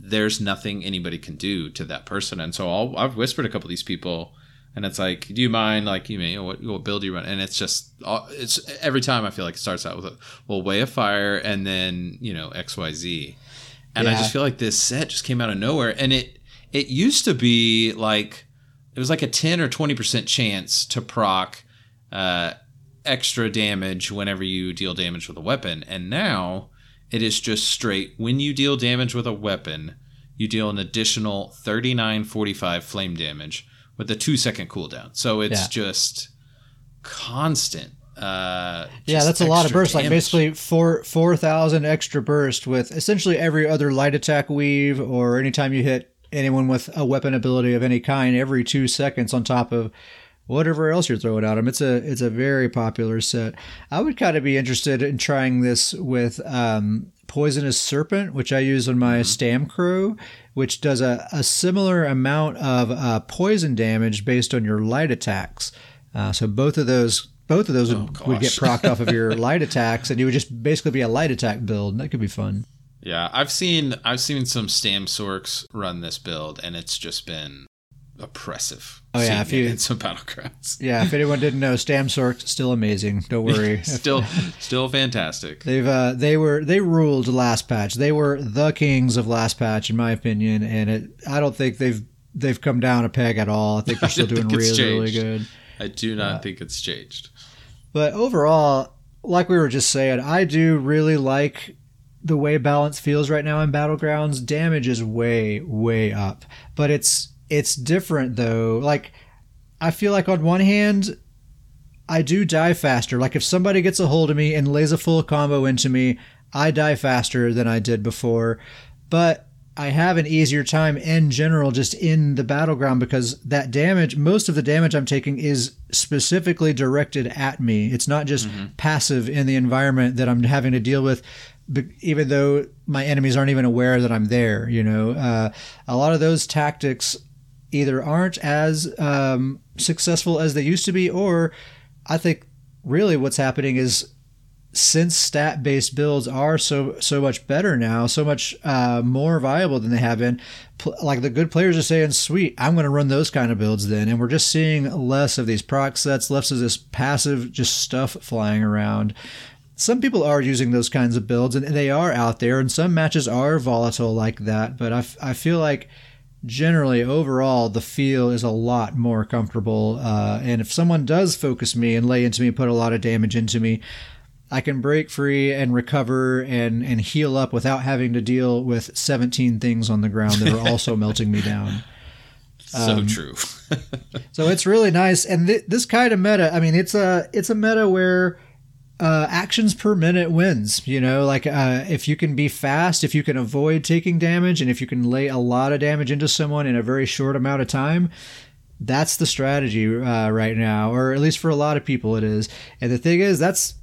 there's nothing anybody can do to that person. And so I'll, I've whispered a couple of these people, and it's like, do you mind, like, you know, what, what build do you run? And it's just, it's every time I feel like it starts out with a well, way of fire, and then you know X Y Z. And I just feel like this set just came out of nowhere. And it it used to be like it was like a ten or twenty percent chance to proc uh, extra damage whenever you deal damage with a weapon. And now it is just straight when you deal damage with a weapon, you deal an additional thirty nine forty five flame damage with a two second cooldown. So it's Yeah. just constant. Uh, Yeah, that's a lot of burst. Like damage. basically four four thousand extra burst with essentially every other light attack weave, or anytime you hit anyone with a weapon ability of any kind, every two seconds on top of whatever else you're throwing at them. It's a it's a very popular set. I would kind of be interested in trying this with um, poisonous serpent, which I use on my Stam Crew, which does a, a similar amount of uh, poison damage based on your light attacks. Uh, so both of those. Both of those would, would get gosh. procced off of your light attacks, and you would just basically be a light attack build. That could be fun. Yeah, I've seen I've seen some Stam Sorcs run this build, and it's just been oppressive. Oh, yeah, if you- in some battlegrounds, Yeah, if anyone didn't know, Stamsorc still amazing. Don't worry. still still fantastic. They've uh, they were they ruled last patch. They were the kings of last patch, in my opinion, and it. I don't think they've they've come down a peg at all. I think they're still doing really really changed. good. I do not think it's changed. But overall, like we were just saying, I do really like the way balance feels right now in battlegrounds. Damage is way way up, but it's it's different though. Like I feel like on one hand, I do die faster. Like if somebody gets a hold of me and lays a full combo into me, I die faster than I did before. But I have an easier time in general just in the battleground because that damage, most of the damage I'm taking is specifically directed at me. It's not just passive in the environment that I'm having to deal with, even though my enemies aren't even aware that I'm there. You know, uh, a lot of those tactics either aren't as um, successful as they used to be, or I think really what's happening is since stat based builds are so so much better now, so much uh, more viable than they have been. Pl- like the good players are saying, "Sweet, I'm going to run those kind of builds then," and we're just seeing less of these proc sets, less of this passive just stuff flying around. Some people are using those kinds of builds, and they are out there, and some matches are volatile like that. But I, f- I feel like generally overall the feel is a lot more comfortable uh, and if someone does focus me and lay into me put a lot of damage into me i can break free and recover and and heal up without having to deal with 17 things on the ground that are also melting me down So Um, true. so it's really nice and th- this kind of meta i mean it's a it's a meta where uh, actions per minute wins. You know, like uh, if you can be fast, if you can avoid taking damage, and if you can lay a lot of damage into someone in a very short amount of time, that's the strategy uh, right now, or at least for a lot of people, it is. And the thing is, that's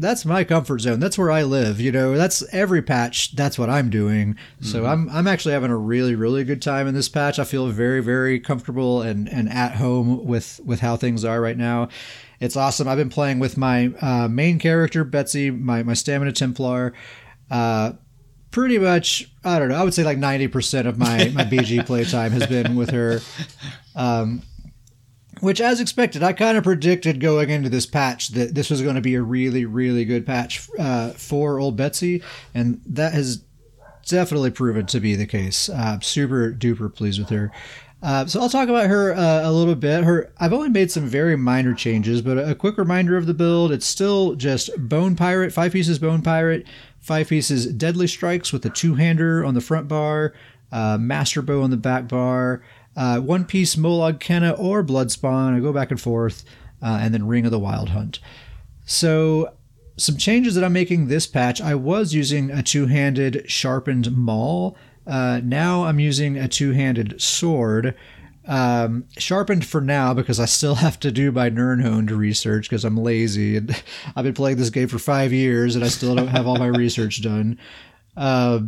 that's my comfort zone. That's where I live. You know, that's every patch. That's what I'm doing. Mm-hmm. So I'm I'm actually having a really really good time in this patch. I feel very very comfortable and and at home with with how things are right now. It's awesome. I've been playing with my uh, main character Betsy, my my stamina Templar. Uh, pretty much, I don't know. I would say like ninety percent of my my BG playtime has been with her. Um, which, as expected, I kind of predicted going into this patch that this was going to be a really, really good patch uh, for Old Betsy, and that has definitely proven to be the case. Uh, super duper pleased with her. Uh, so I'll talk about her uh, a little bit. Her, I've only made some very minor changes, but a, quick reminder of the build: it's still just Bone Pirate, five pieces Bone Pirate, five pieces Deadly Strikes with a two-hander on the front bar, uh, Master Bow on the back bar uh, One Piece Molag Kena, or Bloodspawn. I go back and forth, uh, and then Ring of the Wild Hunt. So, some changes that I'm making this patch. I was using a two handed sharpened maul. Uh, now I'm using a two handed sword. Um, sharpened for now because I still have to do my Nirnhoned research because I'm lazy and I've been playing this game for five years and I still don't have all my research done. Uh,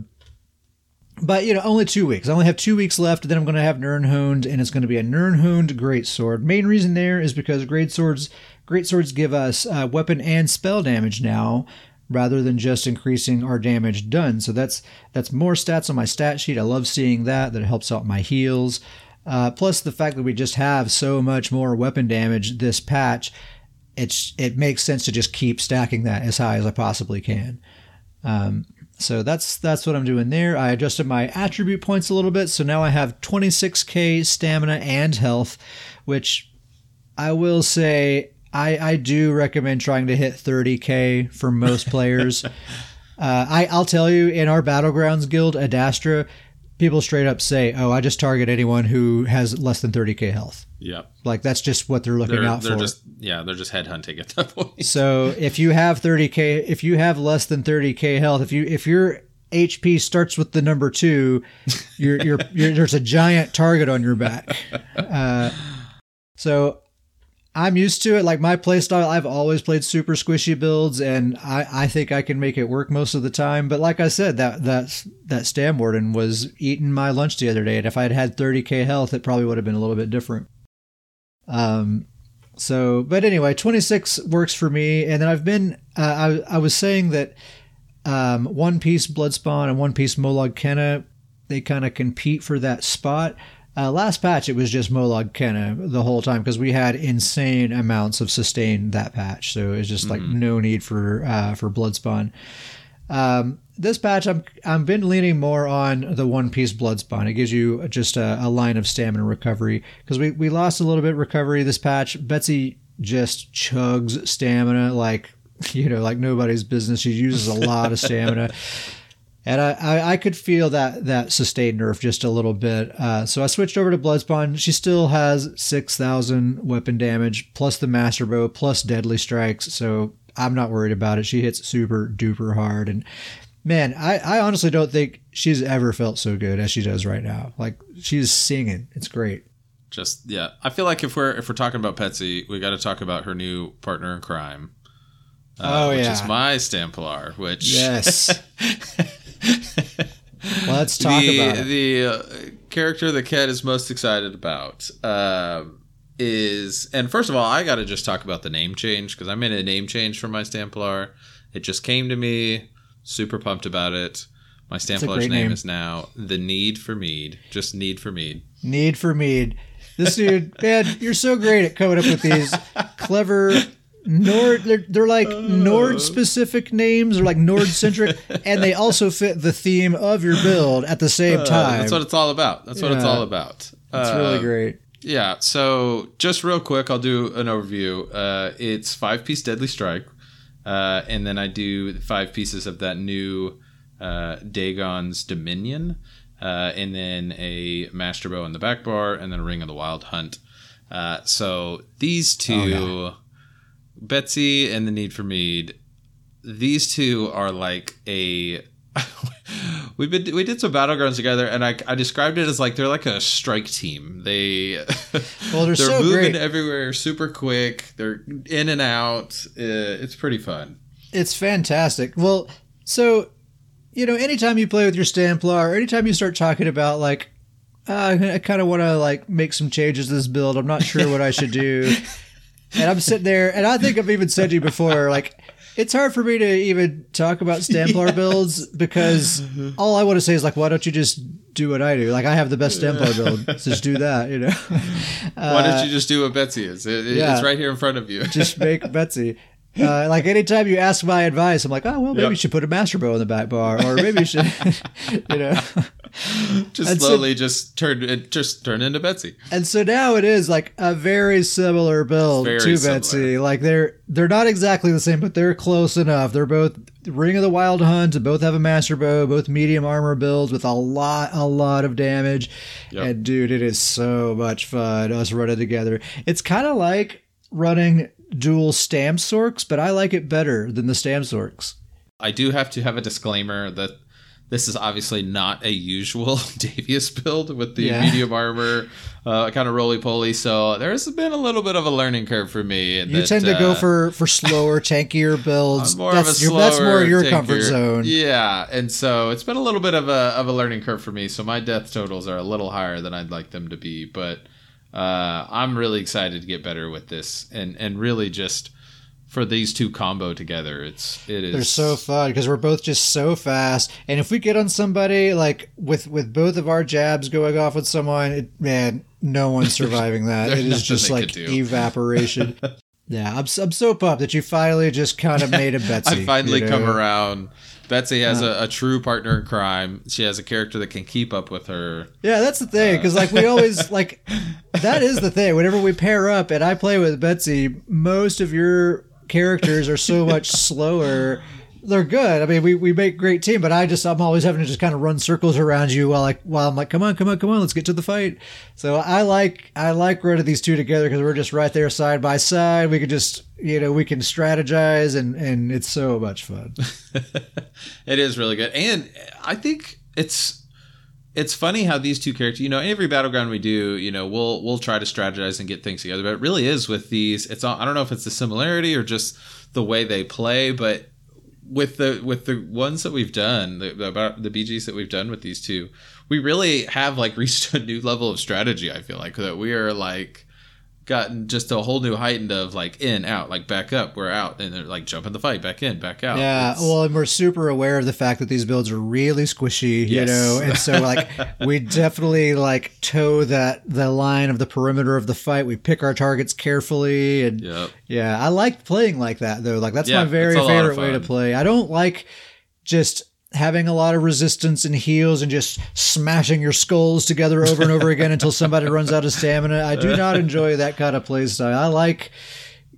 but you know, only two weeks. I only have two weeks left. Then I'm going to have Nirnhoned, and it's going to be a Nirnhoned Great Sword. Main reason there is because great swords, great swords give us uh, weapon and spell damage now, rather than just increasing our damage done. So that's that's more stats on my stat sheet. I love seeing that. That helps out my heals. Uh, plus the fact that we just have so much more weapon damage this patch, it's it makes sense to just keep stacking that as high as I possibly can. Um, so that's that's what I'm doing there. I adjusted my attribute points a little bit, so now I have 26k stamina and health, which I will say I, I do recommend trying to hit 30k for most players. uh, I I'll tell you in our battlegrounds guild Adastra, people straight up say, "Oh, I just target anyone who has less than 30k health." Yep. Like that's just what they're looking they're, out they're for. Just, yeah, they're just headhunting at that point. so if you have 30k, if you have less than 30k health, if you if your HP starts with the number two, you're, you're, you're there's a giant target on your back. Uh, so I'm used to it. Like my playstyle, I've always played super squishy builds, and I, I think I can make it work most of the time. But like I said, that that that Stam Warden was eating my lunch the other day, and if I had had 30k health, it probably would have been a little bit different. Um, so, but anyway, 26 works for me. And then I've been, uh, I, I was saying that um, One Piece Bloodspawn and One Piece Molag Kena, they kind of compete for that spot. Uh, last patch, it was just Molag Kena the whole time because we had insane amounts of sustain that patch. So it's just like mm-hmm. no need for uh, for Bloodspawn. Um, this patch, I'm I've been leaning more on the One Piece Bloodspawn. It gives you just a, a line of stamina recovery because we we lost a little bit recovery this patch. Betsy just chugs stamina like you know like nobody's business. She uses a lot of stamina. And I, I, I, could feel that that sustained nerf just a little bit. Uh, so I switched over to Bloodspawn. She still has 6,000 weapon damage, plus the Master Bow, plus Deadly Strikes. So I'm not worried about it. She hits super duper hard. And man, I, I honestly don't think she's ever felt so good as she does right now. Like she's singing. It's great. Just yeah, I feel like if we're if we're talking about Betsy, we got to talk about her new partner in crime. Uh, oh which yeah, is my Stamplar. Which yes. Let's talk the, about it. the uh, character that Kat is most excited about. Uh, is and first of all, I got to just talk about the name change because I made a name change for my Stamplar. It just came to me. Super pumped about it. My Stamplar's name, name is now the Need for Mead. Just Need for Mead. Need for Mead. This dude, man, you're so great at coming up with these clever Nord. They're, they're like uh, Nord specific names, or like Nord centric, and they also fit the theme of your build at the same uh, time. That's what it's all about. That's what it's all about. That's uh, really great. Yeah. So just real quick, I'll do an overview. Uh, it's five piece Deadly Strike, uh, and then I do five pieces of that new uh, Dagon's Dominion, uh, and then a Master Bow in the back bar, and then a Ring of the Wild Hunt. Uh, so these two, oh, yeah. Betsy and the Need for Mead, these two are like a we've been we did some battlegrounds together and I, I described it as like they're like a strike team. They well they're, they're so moving great. everywhere super quick. They're in and out. Uh, it's pretty fun. It's fantastic. Well so you know anytime you play with your Stamplar or anytime you start talking about like uh, I kind of want to like make some changes to this build. I'm not sure what I should do and I'm sitting there and I think I've even said to you before like it's hard for me to even talk about Stamplar yeah. builds because all I want to say is like, why don't you just do what I do? Like, I have the best Stamplar build, so just do that. You know. why don't you just do what Betsy is? It, yeah, it's right here in front of you. just make Betsy. Uh, like anytime you ask my advice, I'm like, oh well, maybe yep. you should put a master bow in the back bar, or maybe you should, you know, just and slowly so, just turn it just turn into Betsy. And so now it is like a very similar build very to similar. Betsy. Like they're they're not exactly the same, but they're close enough. They're both Ring of the Wild Hunt. Both have a master bow. Both medium armor builds with a lot a lot of damage. Yep. And dude, it is so much fun us running together. It's kind of like running dual Stamsorcs, but I like it better than the Stamsorcs. I do have to have a disclaimer that this is obviously not a usual Davius build with the yeah. medium armor, uh, kind of roly poly. So there's been a little bit of a learning curve for me. You that, tend to uh, go for for slower, tankier builds. more that's, of a slower, that's more your tankier, comfort zone. Yeah, and so it's been a little bit of a of a learning curve for me. So my death totals are a little higher than I'd like them to be, but uh, I'm really excited to get better with this and and really just for these two combo together it's it is they're so fun because we're both just so fast and if we get on somebody like with with both of our jabs going off with someone it, man no one's surviving that it is just like evaporation yeah I'm, I'm so pumped that you finally just kind of made a Betsy I finally you know? come around Betsy has a, a, true partner in crime. She has a character that can keep up with her. Yeah, that's the thing. Uh, because like we always like that is the thing. Whenever we pair up and I play with Betsy, most of your characters are so much slower they're good. I mean, we, we make great team, but I just I'm always having to just kind of run circles around you while like while I'm like, come on, come on, come on, let's get to the fight. So I like I like running these two together because we're just right there side by side. We could just you know we can strategize and and it's so much fun. it is really good, and I think it's it's funny how these two characters, you know, every battleground we do, you know, we'll we'll try to strategize and get things together, but it really is with these. It's all, I don't know if it's the similarity or just the way they play, but with the with the ones that we've done, the, the BGs that we've done with these two, we really have like reached a new level of strategy. I feel like that we are like gotten just a whole new heightened of like in out like back up we're out and they're like jumping the fight back in back out. Yeah it's, well and we're super aware of the fact that these builds are really squishy yes. you know and so like we definitely like toe that the line of the perimeter of the fight. We pick our targets carefully and yep. yeah i like playing like that though. Like that's yeah, my very favorite way to play. I don't like just having a lot of resistance and heals and just smashing your skulls together over and over again until somebody runs out of stamina. I do not enjoy that kind of play style. I like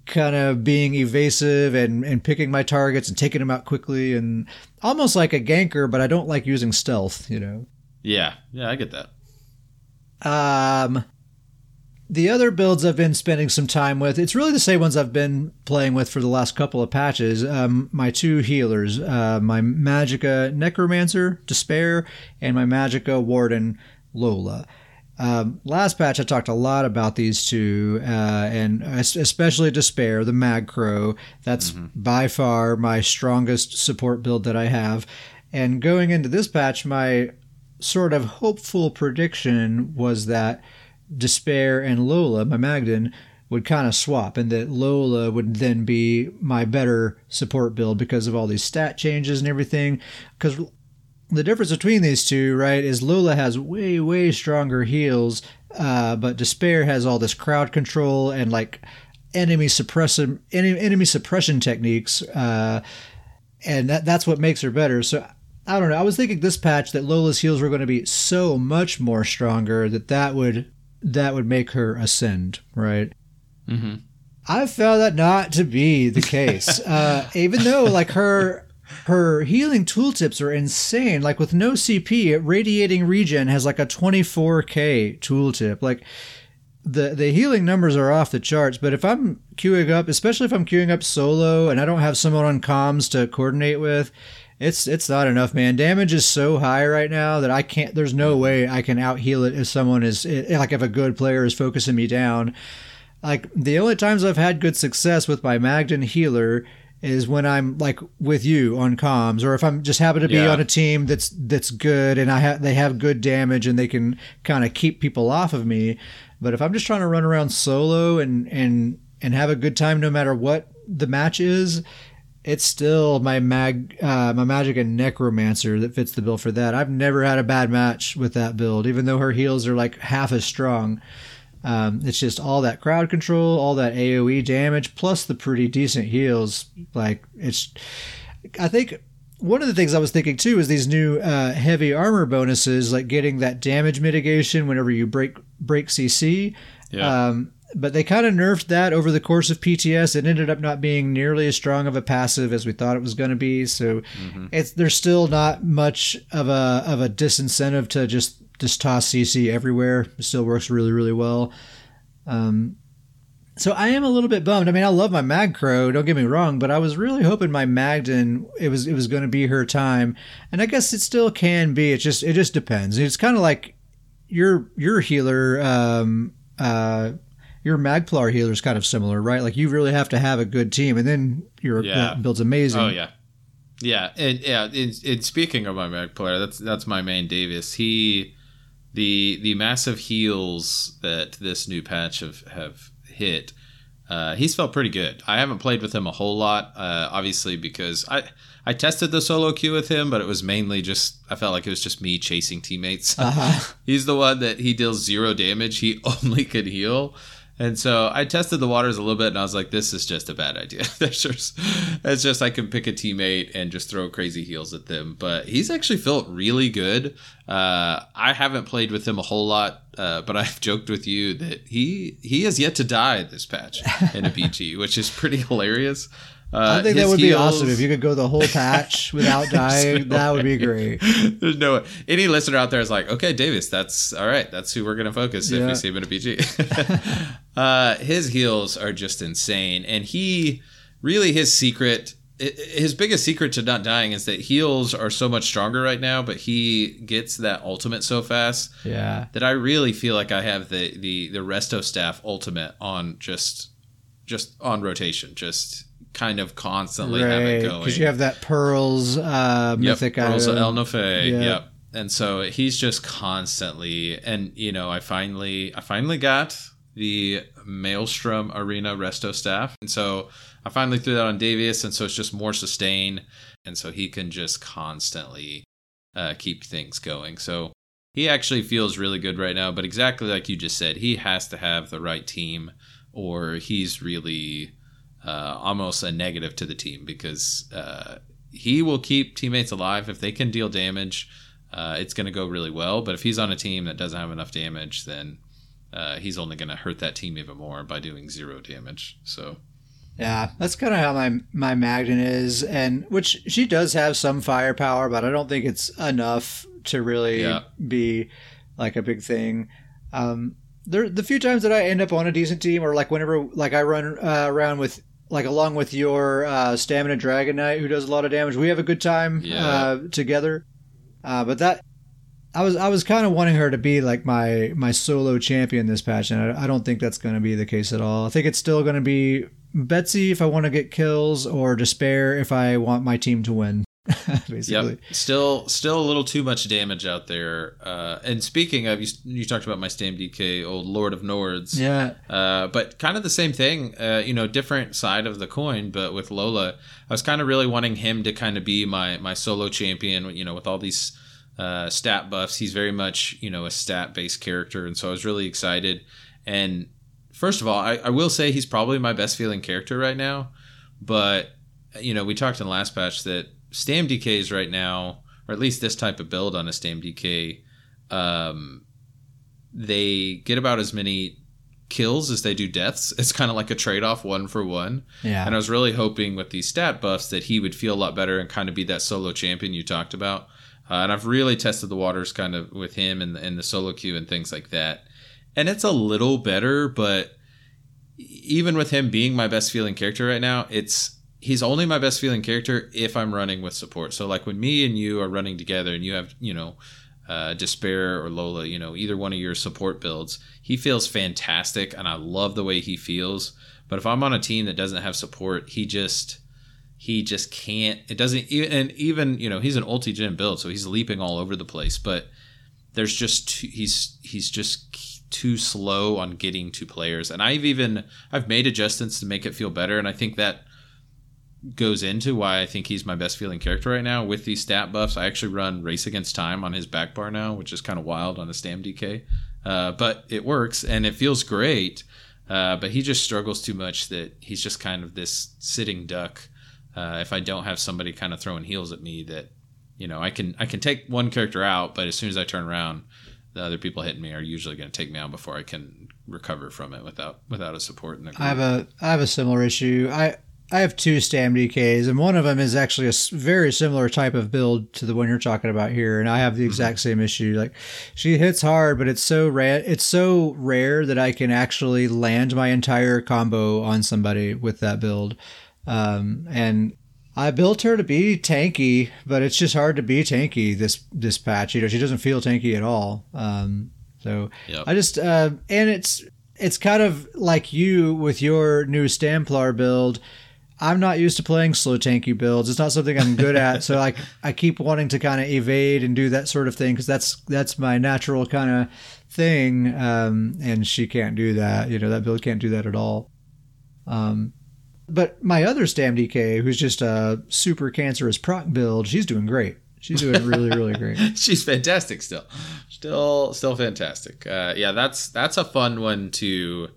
kind of being evasive and, and picking my targets and taking them out quickly and almost like a ganker, but I don't like using stealth, you know? Yeah. Yeah, I get that. Um, the other builds I've been spending some time with, it's really the same ones I've been playing with for the last couple of patches. Um, my two healers, uh, my Magicka Necromancer, Despair, and my Magicka Warden, Lola. Um, last patch, I talked a lot about these two, uh, and especially Despair, the Mag Crow. That's mm-hmm. by far my strongest support build that I have. And going into this patch, my sort of hopeful prediction was that Despair and Lola, my Magden, would kind of swap, and that Lola would then be my better support build because of all these stat changes and everything. Because the difference between these two, right, is Lola has way, way stronger heals, uh, but Despair has all this crowd control and like enemy suppression, enemy suppression techniques, uh, and that that's what makes her better. So I don't know. I was thinking this patch that Lola's heals were going to be so much more stronger that that would that would make her ascend, right? Mm-hmm. I've found that not to be the case. uh, even though like her her healing tooltips are insane. Like with no CP, radiating regen has like a 24k tooltip. Like the the healing numbers are off the charts. But if I'm queuing up, especially if I'm queuing up solo and I don't have someone on comms to coordinate with, it's it's not enough, man. Damage is so high right now that I can't. There's no mm-hmm. way I can out heal it if someone is like if a good player is focusing me down. Like the only times I've had good success with my Magden healer is when I'm like with you on comms, or if I'm just happen to be Yeah. on a team that's that's good and I have they have good damage and they can kind of keep people off of me. But if I'm just trying to run around solo and and and have a good time no matter what the match is, it's still my mag uh, my magic and necromancer that fits the bill for that. I've never had a bad match with that build, even though her heals are like half as strong. Um, it's just all that crowd control, all that AOE damage, plus the pretty decent heals. Like it's, I think one of the things I was thinking too is these new uh, heavy armor bonuses, like getting that damage mitigation whenever you break break CC. Yeah. Um, but they kind of nerfed that over the course of PTS. It ended up not being nearly as strong of a passive as we thought it was going to be. So it's there's still not much of a of a disincentive to just just toss CC everywhere. It still works really really well. Um, so I am a little bit bummed. I mean, I love my Mag Crow. Don't get me wrong, but I was really hoping my Magden it was it was going to be her time, and I guess it still can be. It just it just depends. It's kind of like your your healer. Um, uh, your Magplar healer is kind of similar, right? Like you really have to have a good team, and then your Yeah. build's amazing. Oh yeah, yeah, and yeah. And speaking of my Magplar, that's that's my main Davius. He, the the massive heals that this new patch have have hit. Uh, he's felt pretty good. I haven't played with him a whole lot, uh, obviously because I I tested the solo queue with him, but it was mainly just I felt like it was just me chasing teammates. Uh-huh. He's the one that he deals zero damage. He only could heal. And so I tested the waters a little bit and I was like, this is just a bad idea. That's just, it's just I can pick a teammate and just throw crazy heals at them. But he's actually felt really good. Uh, I haven't played with him a whole lot, uh, but I've joked with you that he he has yet to die this patch in a BG, which is pretty hilarious. Uh, I think that would be awesome if you could go the whole patch without dying. no that would be great. There's no way. Any listener out there is like, okay, Davius, that's all right. That's who we're going to focus if we see him in a BG. uh, his heals are just insane. And he really, his secret, his biggest secret to not dying is that heals are so much stronger right now, but he gets that ultimate so fast Yeah. that I really feel like I have the, the, the resto staff ultimate on just, just on rotation, just kind of constantly have it going. Because you have that Pearls uh, mythic Yep, Pearls item. Yeah. Yep. And so he's just constantly, and you know, I finally, I finally got the Maelstrom Arena Resto staff, and so I finally threw that on Davius, and so it's just more sustain, and so he can just constantly uh, keep things going. So he actually feels really good right now. But exactly like you just said, he has to have the right team, or he's really uh, almost a negative to the team because uh, he will keep teammates alive if they can deal damage. Uh, it's going to go really well. But if he's on a team that doesn't have enough damage, then uh, he's only going to hurt that team even more by doing zero damage. So Yeah, that's kind of how my my Magden is, and which she does have some firepower, but I don't think it's enough to really Yeah. be like a big thing. Um, there, the few times that I end up on a decent team, or like whenever like I run uh, around with like along with your uh, stamina dragon knight who does a lot of damage, we have a good time Yeah. uh, together. Uh, but that I was I was kind of wanting her to be like my my solo champion this patch, and I, I don't think that's going to be the case at all. I think it's still going to be Betsy if I want to get kills, or Despair if I want my team to win. Basically, Yep. Still, still a little too much damage out there. Uh, and speaking of, you, you talked about my Stam DK, old Lord of Nords. yeah, Uh, but kind of the same thing, uh, you know, different side of the coin. But with Lola, I was kind of really wanting him to kind of be my my solo champion. You know, with all these uh, stat buffs, he's very much you know a stat based character, and so I was really excited. And first of all, I, I will say he's probably my best feeling character right now. But you know, we talked in last patch that Stam DKs right now, or at least this type of build on a Stam DK, um, they get about as many kills as they do deaths. It's kind of like a trade off one for one. yeah, And I was really hoping with these stat buffs that he would feel a lot better and kind of be that solo champion you talked about. Uh, and I've really tested the waters kind of with him and in the solo queue and things like that. and it's a little better, but even with him being my best feeling character right now, it's he's only my best feeling character if I'm running with support. So like when me and you are running together and you have, you know, uh, Despair or Lola, you know, either one of your support builds, he feels fantastic and I love the way he feels. But if I'm on a team that doesn't have support, he just he just can't it doesn't and even you know he's an ulti-gen build so he's leaping all over the place but there's just too, he's he's just too slow on getting to players and i've even i've made adjustments to make it feel better and i think that goes into why i think he's my best feeling character right now with these stat buffs i actually run race against time on his back bar now which is kind of wild on a stam dk uh, but it works and it feels great uh, but he just struggles too much that he's just kind of this sitting duck uh, if i don't have somebody kind of throwing heals at me that you know, I can I can take one character out, but as soon as I turn around, the other people hitting me are usually going to take me out before I can recover from it without without a support in the group. I have a I have a similar issue. I I have two Stam DKs, and one of them is actually a very similar type of build to the one you're talking about here. And I have the mm-hmm. exact mm-hmm. same issue. Like, she hits hard, but it's so rare. It's so rare that I can actually land my entire combo on somebody with that build. Um, and I built her to be tanky, but it's just hard to be tanky this this patch. You know, she doesn't feel tanky at all. Um, so yep. I just uh, and it's it's kind of like you with your new Stamplar build. I'm not used to playing slow tanky builds. It's not something I'm good at. So like I keep wanting to kind of evade and do that sort of thing because that's that's my natural kind of thing. Um, and she can't do that. You know that build can't do that at all. Um, but my other Stam DK, who's just a super cancerous proc build, she's doing great. She's doing really, really great. she's fantastic still. Still still fantastic. Uh, yeah, that's that's a fun one to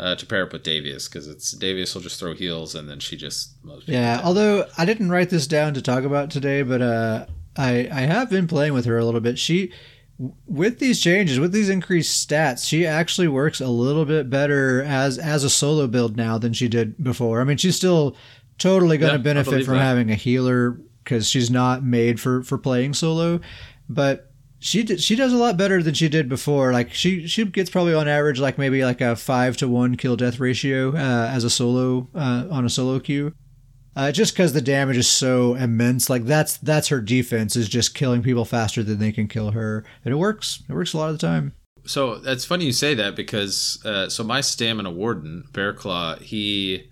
uh, to pair up with Davius because it's Davius will just throw heals and then she just yeah. Although I didn't write this down to talk about today, but uh, I I have been playing with her a little bit. She with these changes, with these increased stats, she actually works a little bit better as as a solo build now than she did before. I mean, she's still totally going to yeah, benefit from that. having a healer because she's not made for for playing solo, but she she does a lot better than she did before. Like she she gets probably on average like maybe like a five to one kill death ratio uh, as a solo uh, on a solo queue uh, just because the damage is so immense. Like that's that's her defense is just killing people faster than they can kill her, and it works. It works a lot of the time. So that's funny you say that because uh, so my stamina warden Bearclaw he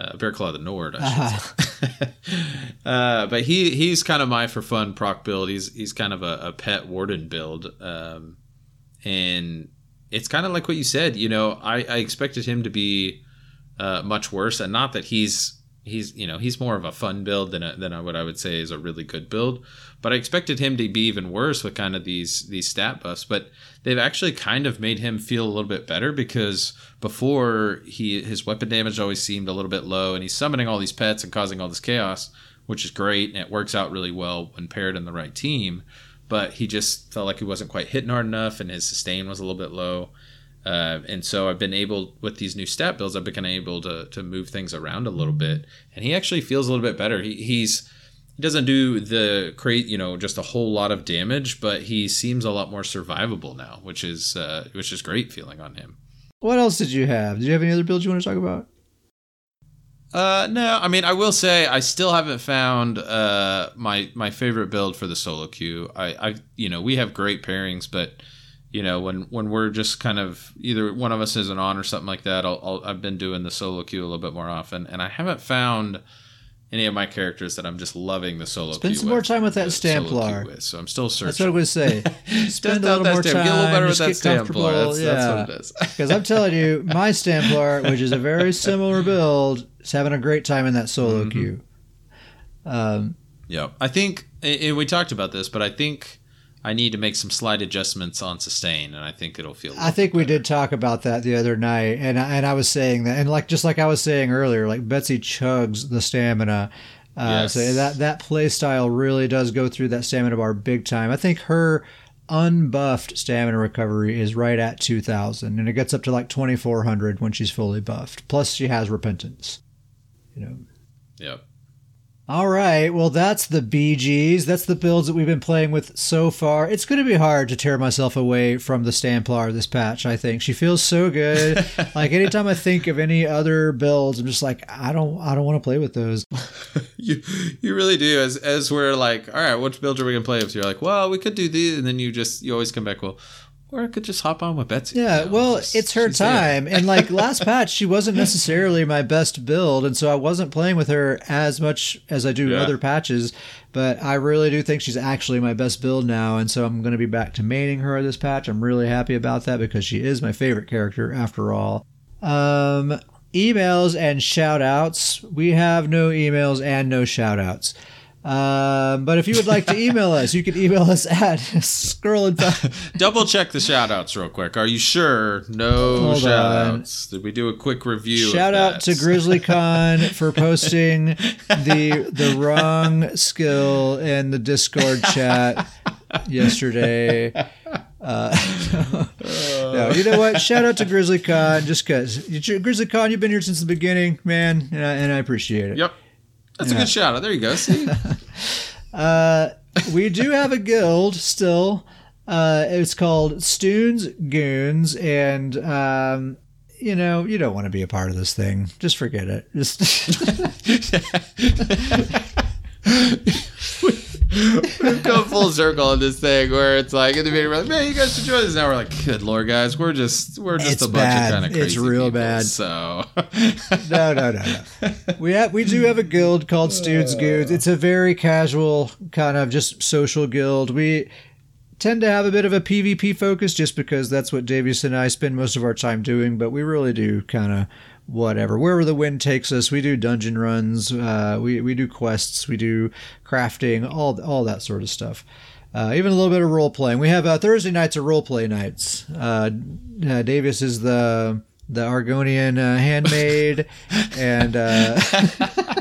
uh, Bearclaw the Nord, I should uh-huh. say. uh, but he he's kind of my for fun proc build. He's he's kind of a, a pet warden build, um, and it's kind of like what you said. You know, I, I expected him to be uh, much worse, and not that he's he's you know he's more of a fun build than a, than a, what I would say is a really good build. But I expected him to be even worse with kind of these these stat buffs. But they've actually kind of made him feel a little bit better because before he his weapon damage always seemed a little bit low, and he's summoning all these pets and causing all this chaos, which is great and it works out really well when paired in the right team. But he just felt like he wasn't quite hitting hard enough, and his sustain was a little bit low. Uh, and so I've been able with these new stat builds, I've been able to to move things around a little bit, and he actually feels a little bit better. He, he's he doesn't do the create you know just a whole lot of damage, but he seems a lot more survivable now, which is uh, which is great feeling on him. What else did you have? Did you have any other builds you want to talk about? Uh, no, I mean, I will say I still haven't found uh my my favorite build for the solo queue. I I you know we have great pairings, but you know when when we're just kind of either one of us isn't on or something like that i have been doing the solo queue a little bit more often and i haven't found any of my characters that i'm just loving the solo queue. spend some more time with that stamplar. with, so i'm still searching that's what i would say spend a little more time get a little better with that stamplar. That's, yeah. that's what it is. Because i'm telling you my stamplar which is a very similar build is having a great time in that solo mm-hmm. queue. Um, yeah. I think and we talked about this but i think I need to make some slight adjustments on sustain, and I think it'll feel. I think we did talk about that the other night, and I, and I was saying that, and like just like I was saying earlier, like Betsy chugs the stamina. Uh, yes. So that that play style really does go through that stamina bar big time. I think her unbuffed stamina recovery is right at 2000 and it gets up to like 2400 when she's fully buffed plus she has repentance you know yep All right. Well, that's the BGs. That's the builds that we've been playing with so far. It's going to be hard to tear myself away from the Stamplar this patch, I think. She feels so good. like anytime I think of any other builds, I'm just like, I don't I don't want to play with those. you you really do. As as we're like, all right, which build are we gonna play with? You're like, well, we could do these, and then you just you always come back, well, or I could just hop on with Betsy. Yeah, you know, well, just- it's her time. and like last patch, she wasn't necessarily my best build, and so I wasn't playing with her as much as I do Yeah. other patches. But I really do think she's actually my best build now, and so I'm going to be back to maining her this patch. I'm really happy about that because she is my favorite character after all. Um, emails and shout outs. We have no emails and no shout outs. Um, but if you would like to email us, you can email us at Scrollin' Double check the shout outs real quick. Are you sure? No Hold shout on. outs. Did we do a quick review? Shout out to GrizzlyCon for posting the the wrong skill in the Discord chat yesterday. Uh, no, you know what? Shout out to GrizzlyCon just because GrizzlyCon, you've been here since the beginning, man, and I, and I appreciate it. Yep. That's a good shout out. There you go. See? Uh, we do have a guild still. Uh, it's called Stoons Goons, and um, you know you don't want to be a part of this thing. Just forget it. Just We've come full circle on this thing where it's like in the beginning we're like, man, you guys should join this. Now we're like, good lord, guys, we're just we're just It's a bunch bad. of kind of crazy. It's real people, bad. So no, no, no, no. We have we do have a guild called Stoons Goons. It's a very casual kind of just social guild. We tend to have a bit of a PvP focus just because that's what Davius and I spend most of our time doing. But we really do kind of whatever wherever the wind takes us. We do dungeon runs. Uh, we we do quests. We do crafting. All all that sort of stuff. Uh, even a little bit of role playing. We have uh, Thursday nights are role play nights. Uh, uh, Davius is the the Argonian uh, handmaid, and uh,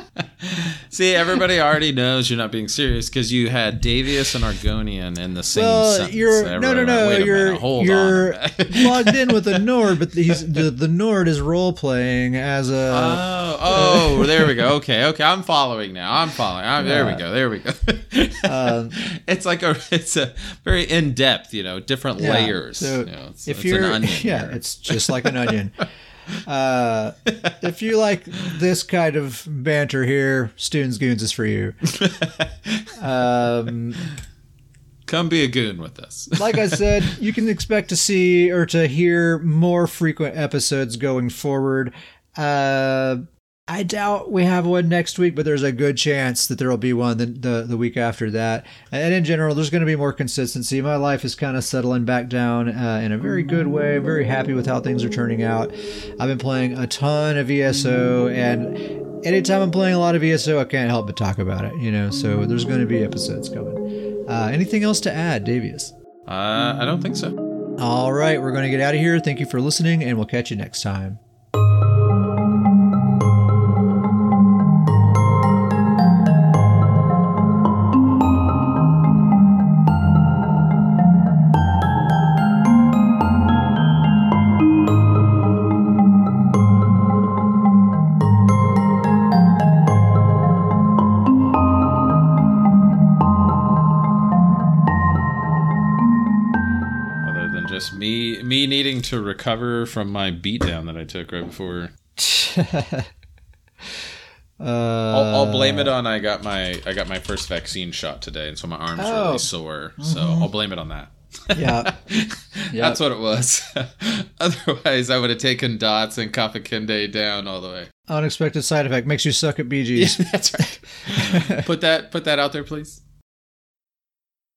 see, everybody already knows you're not being serious because you had Davius and Argonian in the same well, sentence. you're no, no, went, no. Wait You're minute, hold you're on. logged in with a Nord, but he's the the Nord is role playing as a. Oh, oh, there we go. Okay, okay, I'm following now. I'm following. I'm, there we go. There we go. Um, it's like a, it's a very in depth, you know, different Yeah, layers. so you know, it's, if it's you're, an onion. yeah, here. it's just like an onion. Uh, if you like this kind of banter here, Stoons Goons is for you. Um, come be a goon with us. like I said, you can expect to see or to hear more frequent episodes going forward. Uh, I doubt we have one next week, but there's a good chance that there will be one the, the, the week after that. And in general, there's going to be more consistency. My life is kind of settling back down uh, in a very good way. I'm very happy with how things are turning out. I've been playing a ton of ESO, and anytime I'm playing a lot of ESO, I can't help but talk about it, you know? So there's going to be episodes coming. Uh, anything else to add, Davius? Uh, I don't think so. All right, we're going to get out of here. Thank you for listening, and we'll catch you next time. To recover from my beatdown that I took right before. uh, I'll, I'll blame it on I got my I got my first vaccine shot today, and so my arms are Oh. really sore. So I'll blame it on that. Yeah. Yeah. That's what it was. Otherwise, I would have taken dots and Kapakinde down all the way. Unexpected side effect makes you suck at BGs. Yeah, That's right. put that put that out there, please.